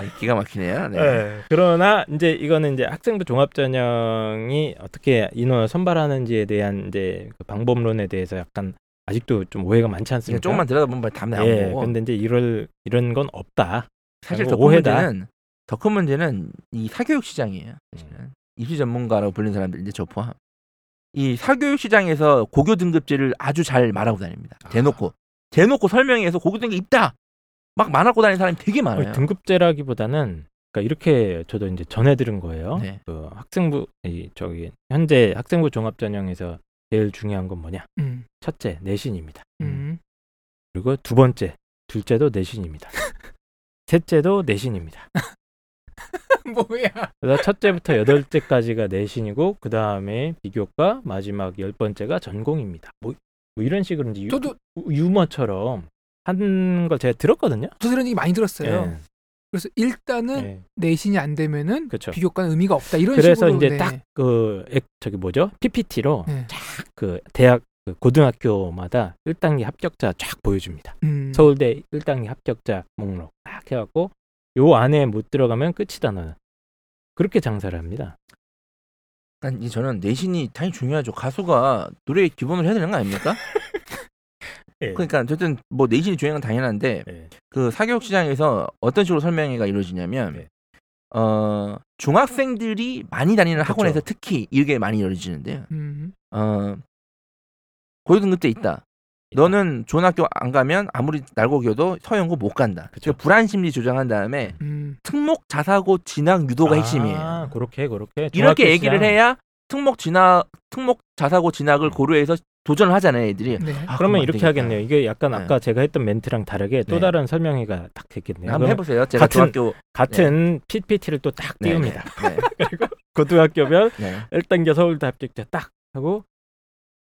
네, 기가 막히네요. 네. 예. 그러나 이제 이거는 이제 학생부 종합 전형이 어떻게 인원을 선발하는지에 대한 이제 그 방법론에 대해서 약간 아직도 좀 오해가 많지 않습니까? 조금만 들여다보면 답 나온 예. 근데 이제 이럴 이런 건 없다. 사실 더 큰. 문제는 더 큰 문제는 이 사교육 시장이에요. 사실은 입시 전문가라고 불리는 사람들 이제 저 포함. 이 사교육 시장에서 고교 등급제를 아주 잘 말하고 다닙니다. 대놓고 대놓고 설명해서 고교 등급 있다. 막 말하고 다니는 사람이 되게 많아요. 등급제라기보다는 그러니까 이렇게 저도 이제 전해 들은 거예요. 네. 그 학생부 이 저기 현재 학생부 종합 전형에서 제일 중요한 건 뭐냐? 음. 첫째 내신입니다. 음. 그리고 두 번째 둘째도 내신입니다. 셋째도 내신입니다. 뭐야? 그래서 첫째부터 여덟째까지가 내신이고 그 다음에 비교과 마지막 열 번째가 전공입니다. 뭐, 뭐 이런 식으로 이제 유, 저도 유머처럼 한 걸 제가 들었거든요. 저도 이런 얘기 많이 들었어요. 예, 그래서 일단은 예. 내신이 안 되면은 그쵸. 비교과는 의미가 없다. 이런 그래서 식으로 이제 네. 딱그 저기 뭐죠 PPT로 네. 그 대학 그 고등학교마다 1단계 합격자 쫙 보여줍니다. 음. 서울대 1단계 합격자 목록 딱 해갖고 요 안에 못 들어가면 끝이다 너는. 그렇게 장사를 합니다. 아니 이 저는 내신이 당연히 중요하죠. 가수가 노래 기본으로 해야 되는 거 아닙니까? 예. 그러니까 어쨌든 뭐 내신이 중요한 건 당연한데 예. 그 사교육 시장에서 어떤 식으로 설명회가 이루어지냐면 네. 어 중학생들이 많이 다니는. 학원에서 특히 이게 많이 이루어지는데요. 음. 어 고교 등급대 있다. 너는 좋은 학교 안 가면 아무리 날고 겨도 서영고 못 간다. 그쵸. 그 불안 심리 조장한 다음에 음. 특목 자사고 진학 유도가 아, 핵심이에요. 그렇게 그렇게 이렇게 얘기를. 해야 특목 진학 특목 자사고 진학을 고려해서 도전을 하잖아요, 애들이. 네. 아, 그러면 이렇게 되겠다. 하겠네요. 이게 약간 네. 아까 제가 했던 멘트랑 다르게 또 네. 다른 설명회가 딱 됐겠네요. 한번 해보세요. 제가 같은- 중학교 같은 PPT를 또딱 네, 띄웁니다. 네, 고등학교별 네. 1단계 서울대 합격자 딱 하고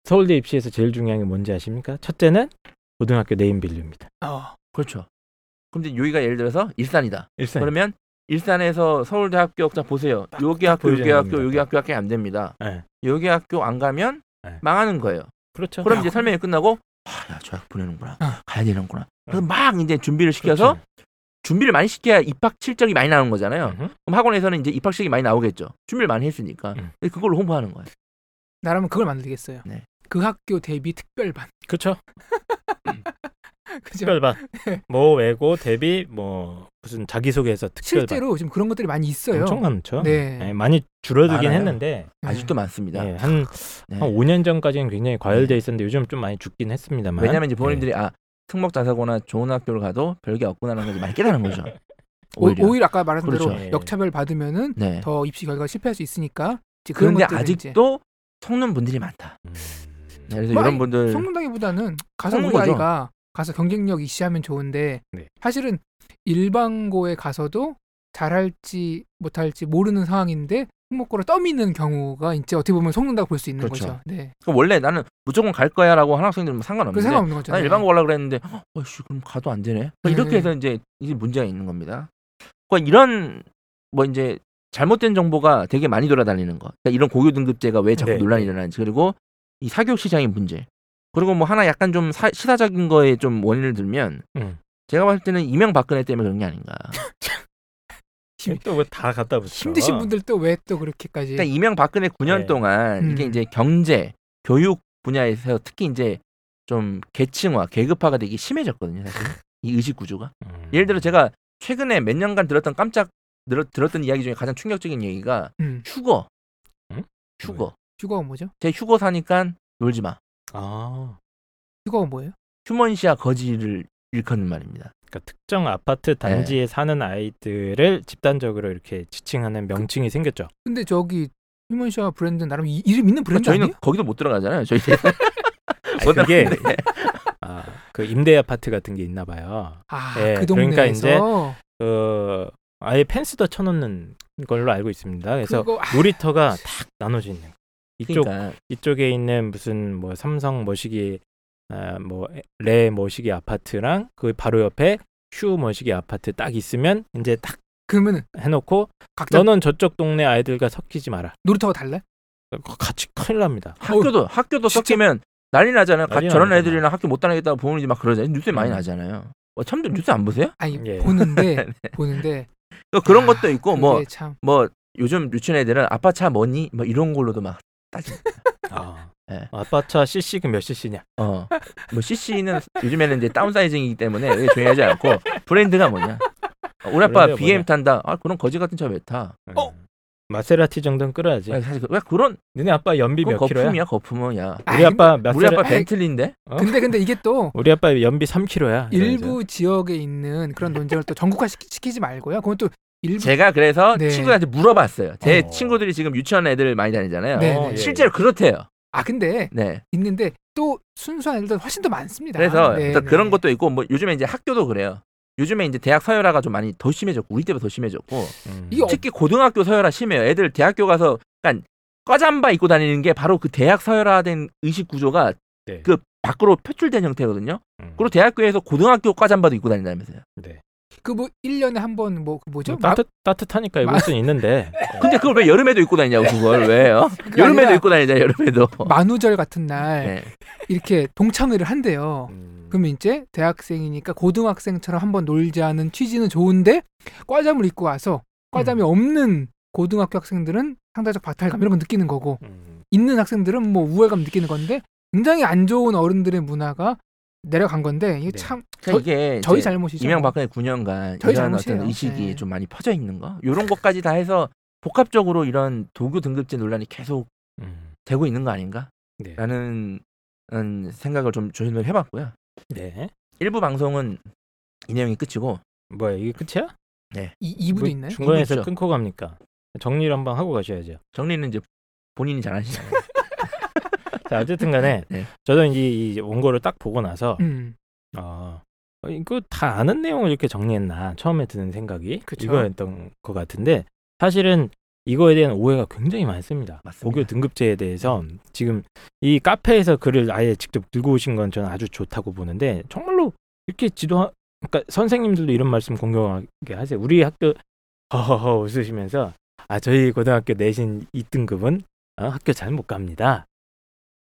서울대 입시에서 제일 중요한 게 뭔지 아십니까? 첫째는 고등학교 네임 밸류입니다. 어. 그렇죠. 그럼 이제 여기가 예를 들어서 일산이다. 일산. 그러면 일산에서 서울대 합격자 보세요. 딱- 여기 딱 학교, 여기 학교. 여기 학교 학교 안 됩니다. 네. 여기 학교 안 가면 네. 망하는 거예요. 그렇죠. 그럼 이제 설명이 끝나고 아, 야, 저 학교 보내는구나. 어. 가야 되는구나. 그래서 어. 막 이제 준비를 시켜서 준비를 많이 시켜야 입학 실적이 많이 나오는 거잖아요. 그렇죠. 그럼 학원에서는 이제 입학 실적이 많이 나오겠죠. 준비를 많이 했으니까. 음. 그걸로 홍보하는 거예요. 나라면 그걸 만들겠어요. 네. 그 학교 대비 특별반. 그렇죠. 그죠? 특별반. 뭐 외고 대비 뭐 무슨 자기소개서 특별반. 실제로 지금 그런 것들이 많이 있어요. 엄청 많죠. 네. 네, 많이 줄어들긴 많아요. 했는데 네. 아직도 많습니다. 네, 한, 네. 한 5년 전까지는 굉장히 과열돼 네. 있었는데 요즘 좀 많이 죽긴 했습니다만. 왜냐면 이제 부모님들이 아 특목 자사고나 좋은 학교를 가도 별게 없구나라는 걸 많이 깨달은 거죠. 오, 오히려. 오히려 아까 말한 그렇죠. 대로 역차별 받으면은 네. 더 입시 결과 가 실패할 수 있으니까 이제 그런 그런데 것들을 이제 아직도 속는 분들이 많다. 음. 네, 그래서 뭐 이런 분들 속는다기보다는 가서 우리. 아이가 가서 경쟁력 이시하면 좋은데 네. 사실은 일반고에 가서도 잘할지 못할지 모르는 상황인데 특목고를 떠미는 경우가 이제 어떻게 보면 속는다고 볼 수 있는 그렇죠. 거죠. 네. 그 원래 나는 무조건 갈 거야라고 하는 학생들은 뭐그 상관없는데 상관없는 거죠. 난 네. 일반고 가려고 그랬는데 어씨 그럼 가도 안 되네. 그러니까 네. 이렇게 해서 이제 이게 문제가 있는 겁니다. 그러니까 이런 뭐 이제 잘못된 정보가 되게 많이 돌아다니는 거. 그러니까 이런 고교 등급제가 왜 자꾸 네. 논란이 일어나는지 그리고 이 사교육 시장의 문제. 그리고 뭐 하나 약간 좀 사- 시사적인 거에 좀 원인을 들면 음. 제가 봤을 때는 이명박근혜 때문에 그런 게 아닌가. 힘- 또왜다 갖다 붙여? 힘드신 분들 또 왜 또 그렇게까지 그러니까 이명박근혜 9년 네. 동안 이게 음. 이제 경제, 교육 분야에서 특히 이제 좀 계층화, 계급화가 되기 심해졌거든요, 사실. 이 의식 구조가. 음. 예를 들어 제가 최근에 몇 년간 들었던 깜짝 들었, 들었던 이야기 중에 가장 충격적인 얘기가 음, 휴거. 응? 휴거. 휴거가 뭐죠? 제 휴거 사니까 놀지 마. 아, 휴거가 뭐예요? 휴먼시아 거지를 일컫는 말입니다. 그러니까 특정 아파트 단지에 사는 아이들을 집단적으로 이렇게 지칭하는 명칭이 생겼죠. 근데 저기 휴먼시아 브랜드 나름 이, 이름 있는 브랜드 저희는 아니에요? 거기도 못 들어가잖아요. 저희 아니, 그게 아, 그 임대 아파트 같은 게 있나 봐요. 아, 예, 그 그러니까 동네에서 그 아예 펜스도 쳐놓는 걸로 알고 있습니다. 그래서 그거 아, 놀이터가 탁 나눠져 있는. 거. 이쪽 그러니까 이쪽에 있는 무슨 뭐 삼성 머시기 아, 뭐레 머시기 아파트랑 그 바로 옆에 휴 머시기 아파트 딱 있으면 이제 딱 그러면은 해놓고 각자 너는 저쪽 동네 아이들과 섞이지 마라. 놀이터가 달라요? 같이 큰일 납니다. 학교도 학교도 진짜? 섞이면 난리 나잖아요. 난리 저런. 애들이랑 학교 못 다니겠다고 부모님이 막 그러잖아요. 뉴스에 많이 음. 나잖아요. 뭐 참들 뉴스 안 보세요? 아니 예. 보는데 보는데 또 그런 아, 것도 있고 뭐 그게 참뭐 요즘 유치원 애들은 아빠 차 뭐니? 뭐 이런 걸로도 막 따지. 아, 예. 아빠 차 CC가 몇 CC냐? 어. 뭐 CC는 요즘에는 이제 다운사이징이기 때문에 그게 중요하지 않고 브랜드가 뭐냐? 어, 우리 아빠 브랜드가 BM 뭐냐? 탄다. 아 그런 거지 같은 차 왜 타? 어? 마세라티 정도는 끌어야지. 아니, 사실 그- 왜 그런 너네 아빠 연비 그건 몇 킬로야? 거품이야 거품은 야. 아, 우리 아빠 몇 우리 살? 아빠 벤틀리인데. 어? 근데 근데 이게 또 우리 아빠 연비 3킬로야. 일부 지역에 있는 그런 논쟁을 또 전국화 시키, 지 말고요. 그건 또 일부 제가 그래서 네. 친구들한테 물어봤어요. 제 어. 친구들이 지금 유치원 애들 많이 다니잖아요. 네, 어, 네. 예. 실제로 그렇대요. 아 근데 네. 있는데 또 순수한 애들도 훨씬 더 많습니다. 그래서 네. 그런 것도 있고 뭐 요즘에 이제 학교도 그래요. 요즘에 이제 대학 서열화가 좀 많이 더 심해졌고 우리 때보다 더 심해졌고 음. 이게 어- 특히 고등학교 서열화 심해요. 애들 대학교 가서 그러니까 꺼잠바 입고 다니는 게 바로 그 대학 서열화된 의식 구조가 네. 그 밖으로 표출된 형태거든요. 음. 그리고 대학교에서 고등학교 꺼잠바도 입고 다닌다면서요. 네. 그 뭐 1년에 한 번뭐그 뭐죠? 뭐 따뜻 따뜻하니까 입을 마- 수는 있는데. 근데 그걸 왜 여름에도 입고 다니냐고 그걸 왜요? 그게 여름에도 입고 다니자 여름에도. 만우절 같은 날 네. 이렇게 동창회를 한대요. 음. 그러면 이제 대학생이니까 고등학생처럼 한번 놀자는 취지는 좋은데 과잠을 입고 와서 과잠이 음. 없는 고등학교 학생들은 상대적 박탈감 이런 거 느끼는 거고 음. 있는 학생들은 뭐 우월감 느끼는 건데 굉장히 안 좋은 어른들의 문화가 내려간 건데 이게 네. 참 그러니까 저- 이게 저희 잘못이죠. 이명박근혜 9년간 저희 이런 잘못이에요. 어떤 의식이 네. 좀 많이 퍼져 있는 거 이런 것까지 다 해서 복합적으로 이런 도교 등급제 논란이 계속 음. 되고 있는 거 아닌가? 네. 라는 음, 생각을 좀 조심을 해봤고요. 네. 일부 방송은 이 내용이 끝이고 뭐야 이게 끝이야? 이 2부도 뭐 있나요? 중간에서. 끊고 갑니까? 정리를 한번 하고 가셔야죠. 정리는 이제 본인이 잘 하시잖아요. 자 어쨌든 간에 네. 저도 이제 이 원고를 딱 보고 나서 음. 어, 어, 이거 다 아는 내용을 이렇게 정리했나 처음에 드는 생각이 그쵸. 이거였던 것 같은데 사실은 이거에 대한 오해가 굉장히 많습니다. 맞습니다. 고교 등급제에 대해서 지금 이 카페에서 글을 아예 직접 들고 오신 건 저는 아주 좋다고 보는데 정말로 이렇게 지도 그러니까 선생님들도 이런 말씀 공경하게 하세요. 우리 학교 허허허 웃으시면서 아 저희 고등학교 내신 2등급은 어, 학교 잘 못 갑니다.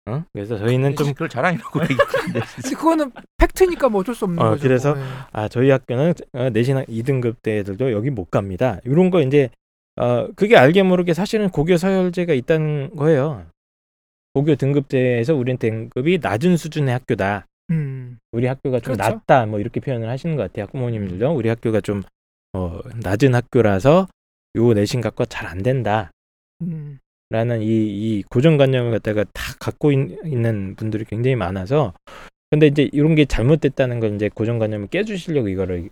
어? 그래서 저희는 좀 그걸 자랑이라고 얘기했는데 근데 그거는 팩트니까 뭐 어쩔 수 없는 어, 거죠. 그래서 뭐. 예. 아 저희 학교는 어, 내신 2등급 대들도 여기 못 갑니다. 이런 거 이제 어 그게 알게 모르게 사실은 고교 서열제가 있다는 거예요. 고교 등급제에서 우리는 등급이 낮은 수준의 학교다. 음. 우리 학교가 좀 그렇죠. 낮다. 뭐 이렇게 표현을 하시는 것 같아요. 학부모님들도 우리 학교가 좀 어, 낮은 학교라서 요 내신 갖고 잘 안 된다. 음. 라는 이, 이 고정관념을 갖다가 다 갖고 있, 는 분들이 굉장히 많아서 근데 이제 이런 게 잘못됐다는 걸 이제 고정관념을 깨주시려고 이거를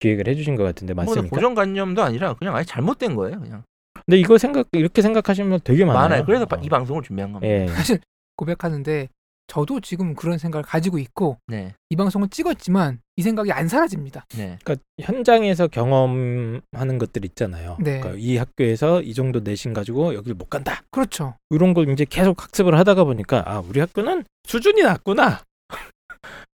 기획을 해주신 것 같은데 뭐 맞습니까? 고정관념도 아니라 그냥 아예 잘못된 거예요. 그냥 근데 이거 생각 이렇게 생각하시면 되게 많아요. 많아요. 그래서 바- 어. 이 방송을 준비한 겁니다. 예. 사실 고백하는데 저도 지금 그런 생각을 가지고 있고 네, 이 방송을 찍었지만 이 생각이 안 사라집니다. 네, 그러니까 현장에서 경험하는 것들 있잖아요. 네. 그러니까 이 학교에서 이 정도 내신 가지고 여기를 못 간다. 그렇죠. 이런 걸 이제 계속 학습을 하다가 보니까 아 우리 학교는 수준이 낮구나.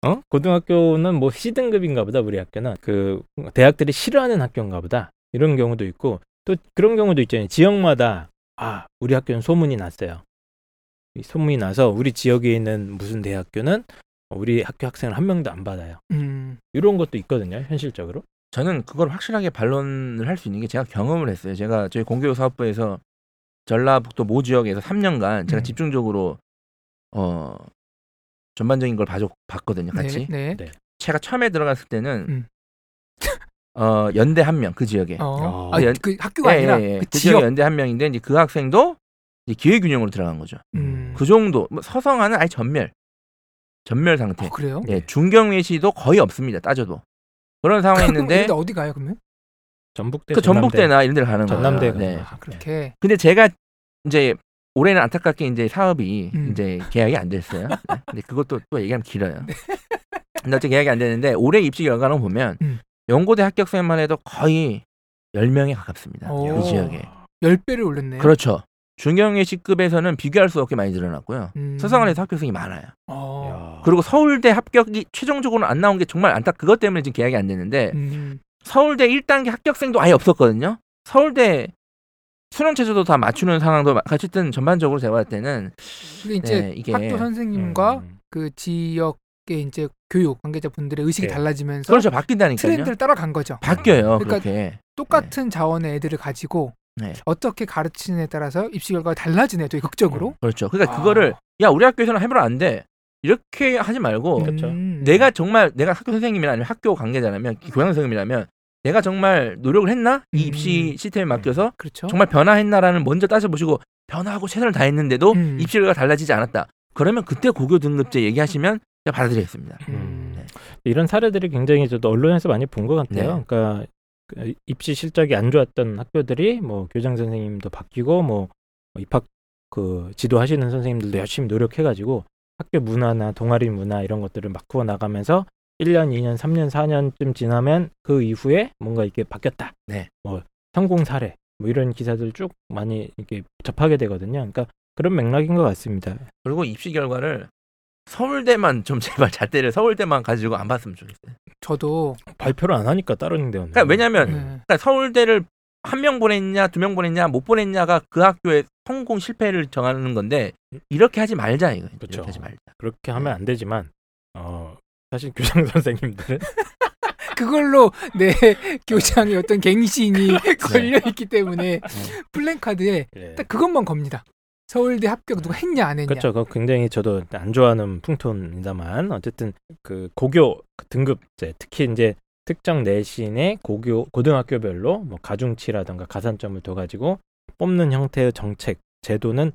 어? 고등학교는 뭐 C등급인가 보다 우리 학교는 그 대학들이 싫어하는 학교인가 보다 이런 경우도 있고 또 그런 경우도 있잖아요 지역마다 아 우리 학교는 소문이 났어요 이 소문이 나서 우리 지역에 있는 무슨 대학교는 우리 학교 학생을 한 명도 안 받아요 음. 이런 것도 있거든요 현실적으로 저는 그걸 확실하게 반론을 할 수 있는 게 제가 경험을 했어요. 제가 저희 공교육 사업부에서 전라북도 모 지역에서 3년간 제가 음. 집중적으로 어 전반적인 걸 봐줘 봤거든요. 같이. 네. 네. 네. 제가 처음에 들어갔을 때는 음. 어 연대 한 명 그 지역에. 어. 어. 아, 연- 그 학교가 아니라 예, 예. 그그 지역 지역. 연대 한 명인데 이제 그 학생도 이제 기회균형으로 들어간 거죠. 음. 그 정도 뭐 서성하는 아예 전멸 전멸 상태. 어, 그래요? 예, 중경 외시도 거의 없습니다. 따져도 그런 상황이 있는데 근데 어디 가요 그러면? 전북대 그. 전북대나 이런 데를 가는 거예요. 전남대 네. 아, 그렇게. 근데 제가 이제 올해는 안타깝게 이제 사업이 음. 이제 계약이 안 됐어요. 네. 근데 그것도 또 얘기하면 길어요. 네. 근데 어째 계약이 안 됐는데 올해 입시 결과를 보면 음. 연고대 합격생만 해도 거의 10명에 가깝습니다. 오. 그 지역에. 10배를 올렸네요. 그렇죠. 중경외시급에서는 비교할 수 없게 많이 늘어났고요. 음. 서성안에서 합격생이 많아요. 어. 야. 그리고 서울대 합격이 최종적으로 안 나온 게 정말 안타 그것 때문에 지금 계약이 안 됐는데 음. 서울대 1단계 합격생도 아예 없었거든요. 서울대 수능 체제도 다 맞추는 상황도 마- 어쨌든 전반적으로 제가 봤을 때는 이제 네, 이게- 학교 선생님과 음. 그 지역의 이제 교육 관계자 분들의 의식이 네. 달라지면서 그렇죠 바뀐다니까요. 트렌드를 따라간 거죠. 바뀌어요 그러니까 그렇게. 똑같은 자원의 애들을 가지고 네. 어떻게 가르치느냐에 따라서 입시 결과가 달라지네 되게 극적으로. 그렇죠. 그러니까 아. 그거를 야 우리 학교에서는 해보면 안 돼. 이렇게 하지 말고 그렇죠. 음. 내가 정말 내가 학교 선생님이나 아니면 학교 관계자라면 교양 선생님이라면 내가 정말 노력을 했나? 이 음. 입시 시스템에 맡겨서 그렇죠. 정말 변화했나라는 먼저 따져보시고 변화하고 최선을 다했는데도 음. 입시 결과가 달라지지 않았다. 그러면 그때 고교 등급제 얘기하시면 제가 받아들이겠습니다. 음. 네. 이런 사례들이 굉장히 저도 언론에서 많이 본 것 같아요. 네. 그러니까 그 입시 실적이 안 좋았던 학교들이 뭐 교장 선생님도 바뀌고 뭐 입학 그 지도하시는 선생님들도 열심히 노력해가지고 학교 문화나 동아리 문화 이런 것들을 막 구워 나가면서 1년, 2년, 3년, 4년쯤 지나면 그 이후에 뭔가 이게 바뀌었다. 네. 뭐 성공 사례 뭐 이런 기사들 쭉 많이 이렇게 접하게 되거든요. 그러니까 그런 맥락인 것 같습니다. 그리고 입시 결과를 서울대만 좀 제발 잣대를 서울대만 가지고 안 봤으면 좋겠어요. 저도 발표를 안 하니까 다른 데는. 그러니까 왜냐면 네. 그러니까 서울대를 한 명 보냈냐, 두 명 보냈냐, 못 보냈냐가 그 학교의 성공 실패를 정하는 건데 이렇게 하지 말자 이거. 이렇게 하지 말자. 그렇게 하면 안 되지만 어 사실 교장 선생님들은 그걸로 내 교장의 어떤 갱신이 걸려 있기 때문에 네. 플랜카드에 예. 딱 그것만 겁니다. 서울대 합격 누가 했냐 안 했냐. 그렇죠. 그거 굉장히 저도 안 좋아하는 풍토입니다만 어쨌든 그 고교 등급제 특히 이제 특정 내신의 고교 고등학교별로 뭐 가중치라든가 가산점을 둬 가지고 뽑는 형태의 정책 제도는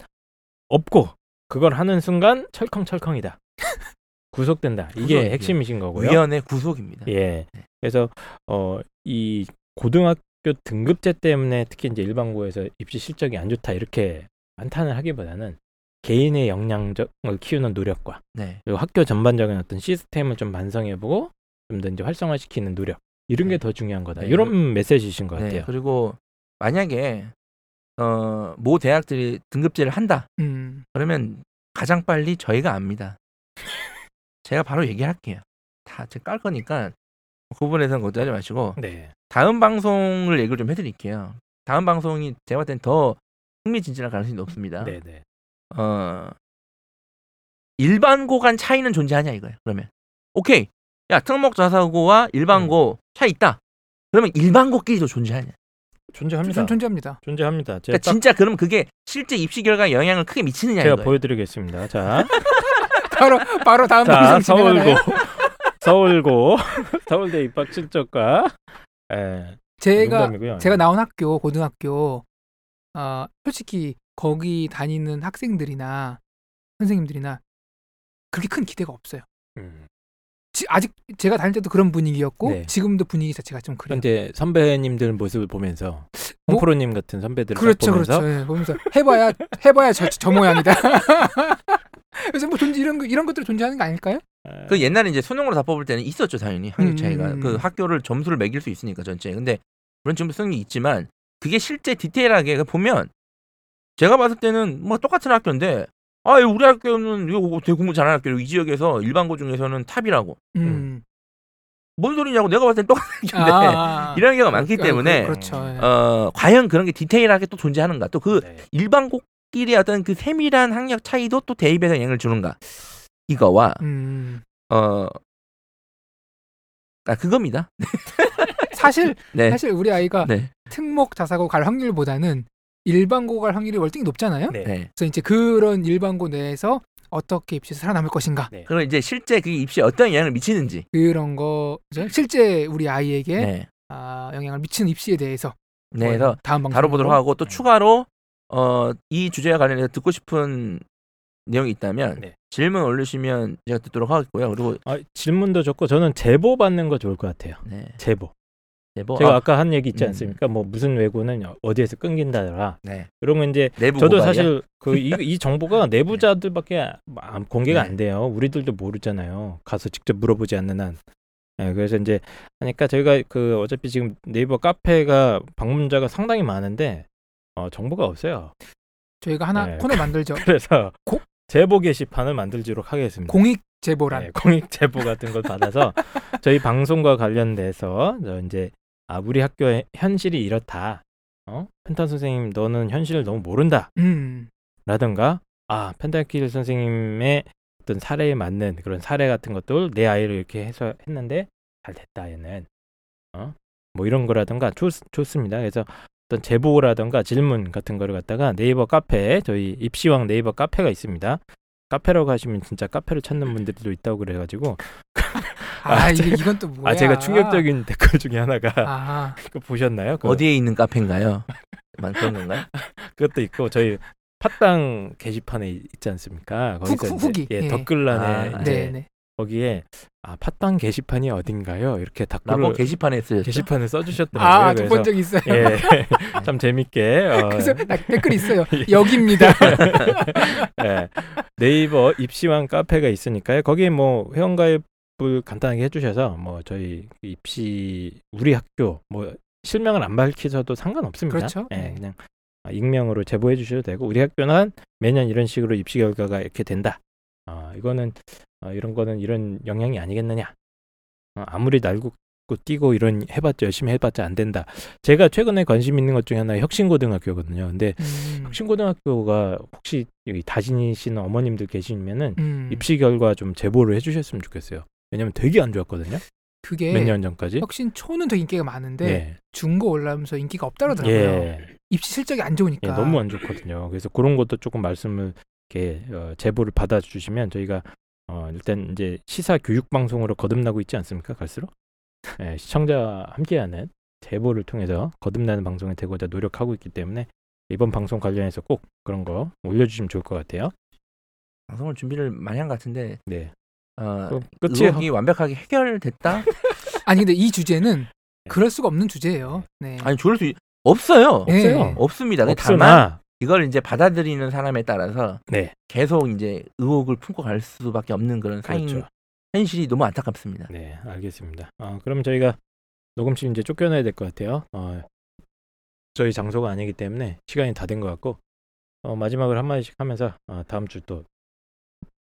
없고 그걸 하는 순간 철컹철컹이다. 구속된다. 이게 구속, 핵심이신 거고요. 위원회 구속입니다. 예. 네. 그래서 어 이 고등학교 등급제 때문에 특히 이제 일반고에서 입시 실적이 안 좋다 이렇게 한탄을 하기보다는 개인의 역량을 키우는 노력과 네. 그리고 학교 전반적인 어떤 시스템을 좀 반성해보고 좀 더 이제 활성화시키는 노력 이런 게 네. 더 중요한 거다. 네. 이런 메시지이신 것 네. 같아요. 그리고 만약에 어, 모 대학들이 등급제를 한다. 음. 그러면 가장 빨리 저희가 압니다. 제가 바로 얘기할게요. 다 제가 깔 거니까 그 부분에서는 걱정하지 마시고 네. 다음 방송을 얘기를 좀 해드릴게요. 다음 방송이 제가 봤을 땐더 흥미진진할 가능성이 높습니다. 네, 네. 어 일반고 간 차이는 존재하냐 이거예요. 그러면 오케이 야 특목 자사고와 일반고 차이 있다. 그러면 일반고끼리도 존재하냐? 존재합니다. 존- 존재합니다. 존재합니다. 제가 그러니까 딱 진짜 그러면 그게 실제 입시 결과에 영향을 크게 미치느냐 제가 이거예요. 보여드리겠습니다. 자, 바로 바로 다음 자 서울고? 서울고 서울대 입학 실적과 예, 제가 농담이고요. 제가 나온 학교 고등학교 어, 솔직히 거기 다니는 학생들이나 선생님들이나 그렇게 큰 기대가 없어요. 음. 지- 아직 제가 다닐 때도 그런 분위기였고 네. 지금도 분위기 자체가 좀 그래요. 현재 선배님들 모습을 보면서 뭐? 홍프로님 같은 선배들을 딱 그렇죠, 보면서 그렇죠. 예, 보면서 해봐야 해봐야 저, 저 모양이다. 그래서 뭐 존재 이런 거- 이런 것들 존재하는 거 아닐까요? 예, 그 옛날에 이제 수능으로 다 뽑을 때는 있었죠 당연히 학력 음, 차이가 음, 음. 그 학교를 점수를 매길 수 있으니까 전체 근데 물론 지금 수능이 있지만 그게 실제 디테일하게 그 보면 제가 봤을 때는 뭐 똑같은 학교인데 아 우리 학교는 이거 되게 공부 잘하는 학교 이 지역에서 일반고 중에서는 top이라고 음. 뭔 소리냐고 내가 봤을 땐 똑같은 학교인데 아, 아. 이런 경우가 많기 아, 때문에 그, 그렇죠. 예. 어 과연 그런 게 디테일하게 또 존재하는가 또그 네. 일반고끼리 어떤 그 세밀한 학력 차이도 또 대입해서 영향을 주는가 이거와 음. 어 아, 그겁니다. 사실 네. 사실 우리 아이가 네. 특목 자사고 갈 확률보다는 일반고 갈 확률이 월등히 높잖아요. 네. 네. 그래서 이제 그런 일반고 내에서 어떻게 입시에서 살아남을 것인가 네. 그리고 이제 실제 그 입시에 어떤 영향을 미치는지. 그런 거 그죠? 실제 우리 아이에게 네. 아, 영향을 미치는 입시에 대해서 네. 그래서 다음 방송 다뤄보도록 하고 또 추가로 어, 이 주제와 관련해서 듣고 싶은 내용이 있다면 네. 질문 올리시면 제가 듣도록 하겠고요. 그리고 아, 질문도 좋고 저는 제보 받는 거 좋을 것 같아요. 네. 제보. 제보. 제가 아, 아, 까한 얘기 있지 음. 않습니까? 뭐 무슨 외고는 어디에서 끊긴다더라. 네. 이런 건 이제 저도 고발이야? 사실 그이 정보가 내부자들밖에 안- 공개가 네. 안 돼요. 우리들도 모르잖아요. 가서 직접 물어보지 않는 한. 예, 그래서 이제 하니까 저희가 그 어차피 지금 네이버 카페가 방문자가 상당히 많은데 어, 정보가 없어요. 저희가 하나 네. 코너 만들죠. 그래서 고- 제보 게시판을 만들도록 하겠습니다. 공익 제보란. 네, 공익 제보 같은 걸 받아서 저희 방송과 관련돼서 저 이제 아 우리 학교의 현실이 이렇다. 어? 펜타 선생님 너는 현실을 너무 모른다. 음. 라든가 아 펜타킬 선생님의 어떤 사례에 맞는 그런 사례 같은 것들 내 아이를 이렇게 해서 했는데 잘 됐다 얘는 어 뭐 이런 거라든가 좋, 좋습니다 그래서 어떤 제보라든가 질문 같은 거를 갖다가 네이버 카페 저희 입시왕 네이버 카페가 있습니다 카페로 가시면 진짜 카페를 찾는 분들도 있다고 그래가지고 아, 이게 이건 또 뭐야? 아 제가 충격적인 댓글 중에 하나가 아, 그거 보셨나요? 그, 어디에 있는 카페인가요? 만 그런 건가요? 그것도 있고 저희 팟당 게시판에 있지 않습니까? 거기서 후- 후기. 예, 예. 댓글란에 아, 이제 네, 네. 거기에 아 팟당 게시판이 어딘가요? 이렇게 댓글을 게시판에 쓰였죠. 게시판을 써주셨더라고요. 아, 그래서 본적 있어요. 예, 참 재밌게 어, 그래서 나- 댓글 있어요. 여기입니다. 예, 네이버 입시왕 카페가 있으니까요. 거기에 뭐 회원가입을 간단하게 해주셔서 뭐 저희 입시 우리 학교 뭐 실명을 안 밝히셔도 상관없습니다. 그렇죠. 예, 네. 그냥 아, 익명으로 제보해 주셔도 되고 우리 학교는 매년 이런 식으로 입시 결과가 이렇게 된다. 아 이거는 어, 이런 거는 이런 영향이 아니겠느냐. 어, 아무리 날고 뛰고 이런 해봤자 열심히 해봤자 안 된다. 제가 최근에 관심 있는 것 중에 하나 가 혁신고등학교거든요. 근데 음, 혁신고등학교가 혹시 여기 다니시는 어머님들 계시면은 음, 입시 결과 좀 제보를 해주셨으면 좋겠어요. 왜냐면 되게 안 좋았거든요. 그게 몇 년 전까지. 혁신 초는 되게 인기가 많은데 예. 중고 올라오면서 인기가 없다 그러더라고요. 예. 입시 실적이 안 예, 좋으니까. 너무 안 좋거든요. 그래서 그런 것도 조금 말씀을 이렇게 어, 제보를 받아주시면 저희가 어, 일단 이제 시사 교육 방송으로 거듭나고 있지 않습니까? 갈수록 예, 시청자 함께하는 제보를 통해서 거듭나는 방송이 되고자 노력하고 있기 때문에 이번 방송 관련해서 꼭 그런 거 올려주시면 좋을 것 같아요. 방송을 준비를 많이 한 것 같은데 네. 어, 그 끝이 의혹이 완벽하게 해결됐다? 아니 근데 이 주제는 그럴 수가 없는 주제예요. 네. 아니 좋을 수 있- 없어요. 네. 없어요. 없습니다. 다만 없으나 이걸 이제 받아들이는 사람에 따라서 네. 계속 이제 의혹을 품고 갈 수밖에 없는 그런 사인 그렇죠. 현실이 너무 안타깝습니다. 네, 알겠습니다. 어, 그럼 저희가 녹음실 이제 쫓겨나야 될 것 같아요. 어, 저희 장소가 아니기 때문에 시간이 다 된 것 같고 어, 마지막으로 한 마디씩 하면서 어, 다음 주 또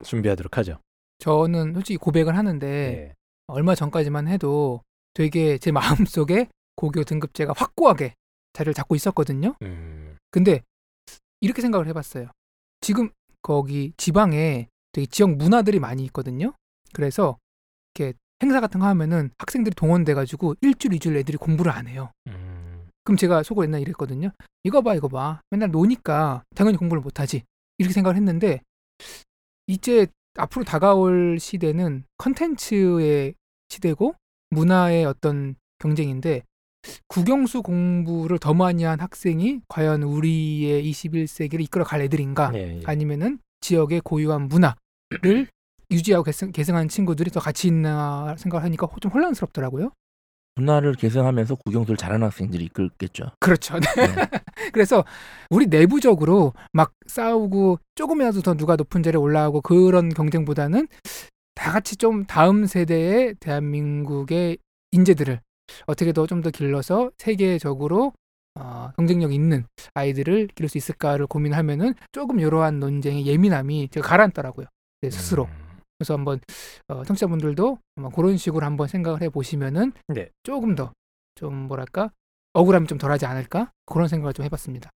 준비하도록 하죠. 저는 솔직히 고백을 하는데 네. 얼마 전까지만 해도 되게 제 마음속에 고교 등급제가 확고하게 자리를 잡고 있었거든요. 음, 근데 이렇게 생각을 해봤어요. 지금 거기 지방에 되게 지역 문화들이 많이 있거든요. 그래서 이렇게 행사 같은 거 하면은 학생들이 동원돼가지고 일주일, 이주일 애들이 공부를 안 해요. 음, 그럼 제가 속으로 옛날 이랬거든요. 이거 봐, 이거 봐. 맨날 노니까 당연히 공부를 못하지. 이렇게 생각을 했는데 이제 앞으로 다가올 시대는 컨텐츠의 시대고 문화의 어떤 경쟁인데 국영수 공부를 더 많이 한 학생이 과연 우리의 21세기를 이끌어갈 애들인가? 네, 예. 아니면은 지역의 고유한 문화를 유지하고 계승, 계승하는 친구들이 더 같이 있나 생각을 하니까 좀 혼란스럽더라고요. 문화를 개성하면서 국영수를 잘하는 학생들이 이끌겠죠. 그렇죠. 네. 그래서 우리 내부적으로 막 싸우고 조금이라도 더 누가 높은 자리에 올라가고 그런 경쟁보다는 다 같이 좀 다음 세대의 대한민국의 인재들을 어떻게 더 좀 더 길러서 세계적으로 어, 경쟁력 있는 아이들을 기를 수 있을까를 고민하면은 조금 이러한 논쟁의 예민함이 제가 가라앉더라고요. 제 스스로. 음, 그래서 한번 어, 청취자분들도 아마 그런 식으로 한번 생각을 해보시면은 네. 조금 더 좀 뭐랄까 억울함이 좀 덜하지 않을까 그런 생각을 좀 해봤습니다.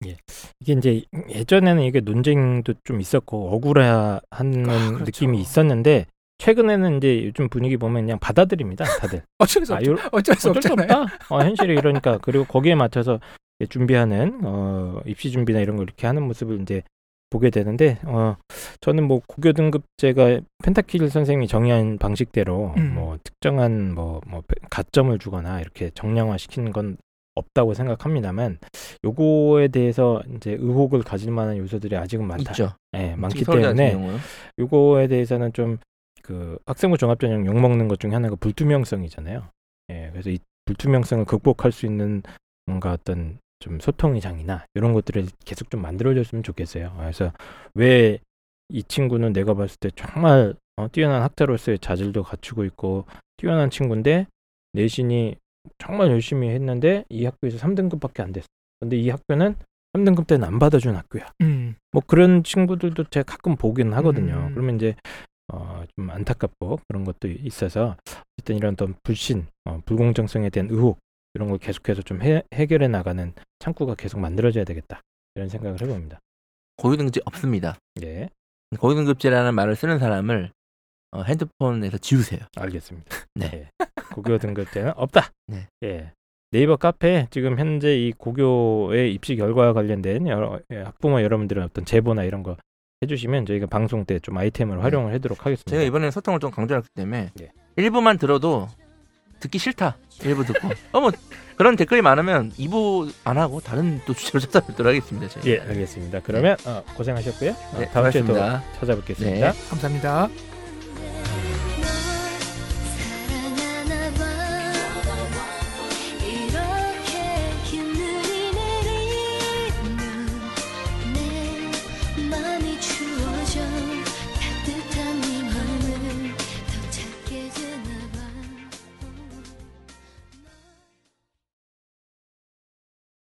이게 이제 예전에는 이게 논쟁도 좀 있었고 억울해하는 아, 그렇죠. 느낌이 있었는데 최근에는 이제 요즘 분위기 보면 그냥 받아들입니다, 다들. 어쩔 수 아, 없죠. 요- 어쩔 수 어쩔 수 없잖아요. 없다. 어, 현실이 이러니까 그리고 거기에 맞춰서 준비하는 어, 입시 준비나 이런 걸 이렇게 하는 모습을 이제 보게 되는데 어, 저는 뭐 고교 등급제가 펜타킬 선생님이 정의한 방식대로 음. 뭐 특정한 뭐, 뭐 가점을 주거나 이렇게 정량화 시키는 건 없다고 생각합니다만 요거에 대해서 이제 의혹을 가질 만한 요소들이 아직은 많다. 있죠. 예, 많기 서울대 같은 때문에. 요거에 대해서는 좀 그 학생부 종합전형 욕 먹는 것 중에 하나가 불투명성이잖아요. 예, 그래서 이 불투명성을 극복할 수 있는 뭔가 어떤 좀 소통의 장이나 이런 것들을 계속 좀 만들어줬으면 좋겠어요. 그래서 왜 이 친구는 내가 봤을 때 정말 어, 뛰어난 학자로서의 자질도 갖추고 있고 뛰어난 친구인데 내신이 정말 열심히 했는데 이 학교에서 3등급밖에 안 됐어. 근데 이 학교는 3등급 때는 안 받아준 학교야. 음, 뭐 그런 친구들도 제가 가끔 보긴 하거든요. 음. 그러면 이제 어, 좀 안타깝고 그런 것도 있어서 어쨌든 이런 어떤 불신, 어, 불공정성에 대한 의혹 이런 걸 계속해서 좀 해, 해결해 나가는 창구가 계속 만들어져야 되겠다 이런 생각을 해봅니다. 고유등급제 없습니다. 예, 고유등급제라는 말을 쓰는 사람을 어, 핸드폰에서 지우세요. 알겠습니다. 네. 예, 고교 등급제는 없다. 네. 예. 네이버 카페 지금 현재 이 고교의 입시 결과와 관련된 여러 예, 학부모 여러분들의 어떤 제보나 이런 거 해주시면 저희가 방송 때 좀 아이템을 활용을 하도록 하겠습니다. 제가 이번에 소통을 좀 강조했기 때문에 예. 일부만 들어도 듣기 싫다. 일부 듣고. 어뭐 그런 댓글이 많으면 2부 안 하고 다른 또 주제로 찾아뵙도록 하겠습니다. 저희. 예, 알겠습니다. 그러면 어, 고생하셨고요. 어, 네, 다음 주에 또 고맙습니다. 찾아뵙겠습니다. 네. 감사합니다.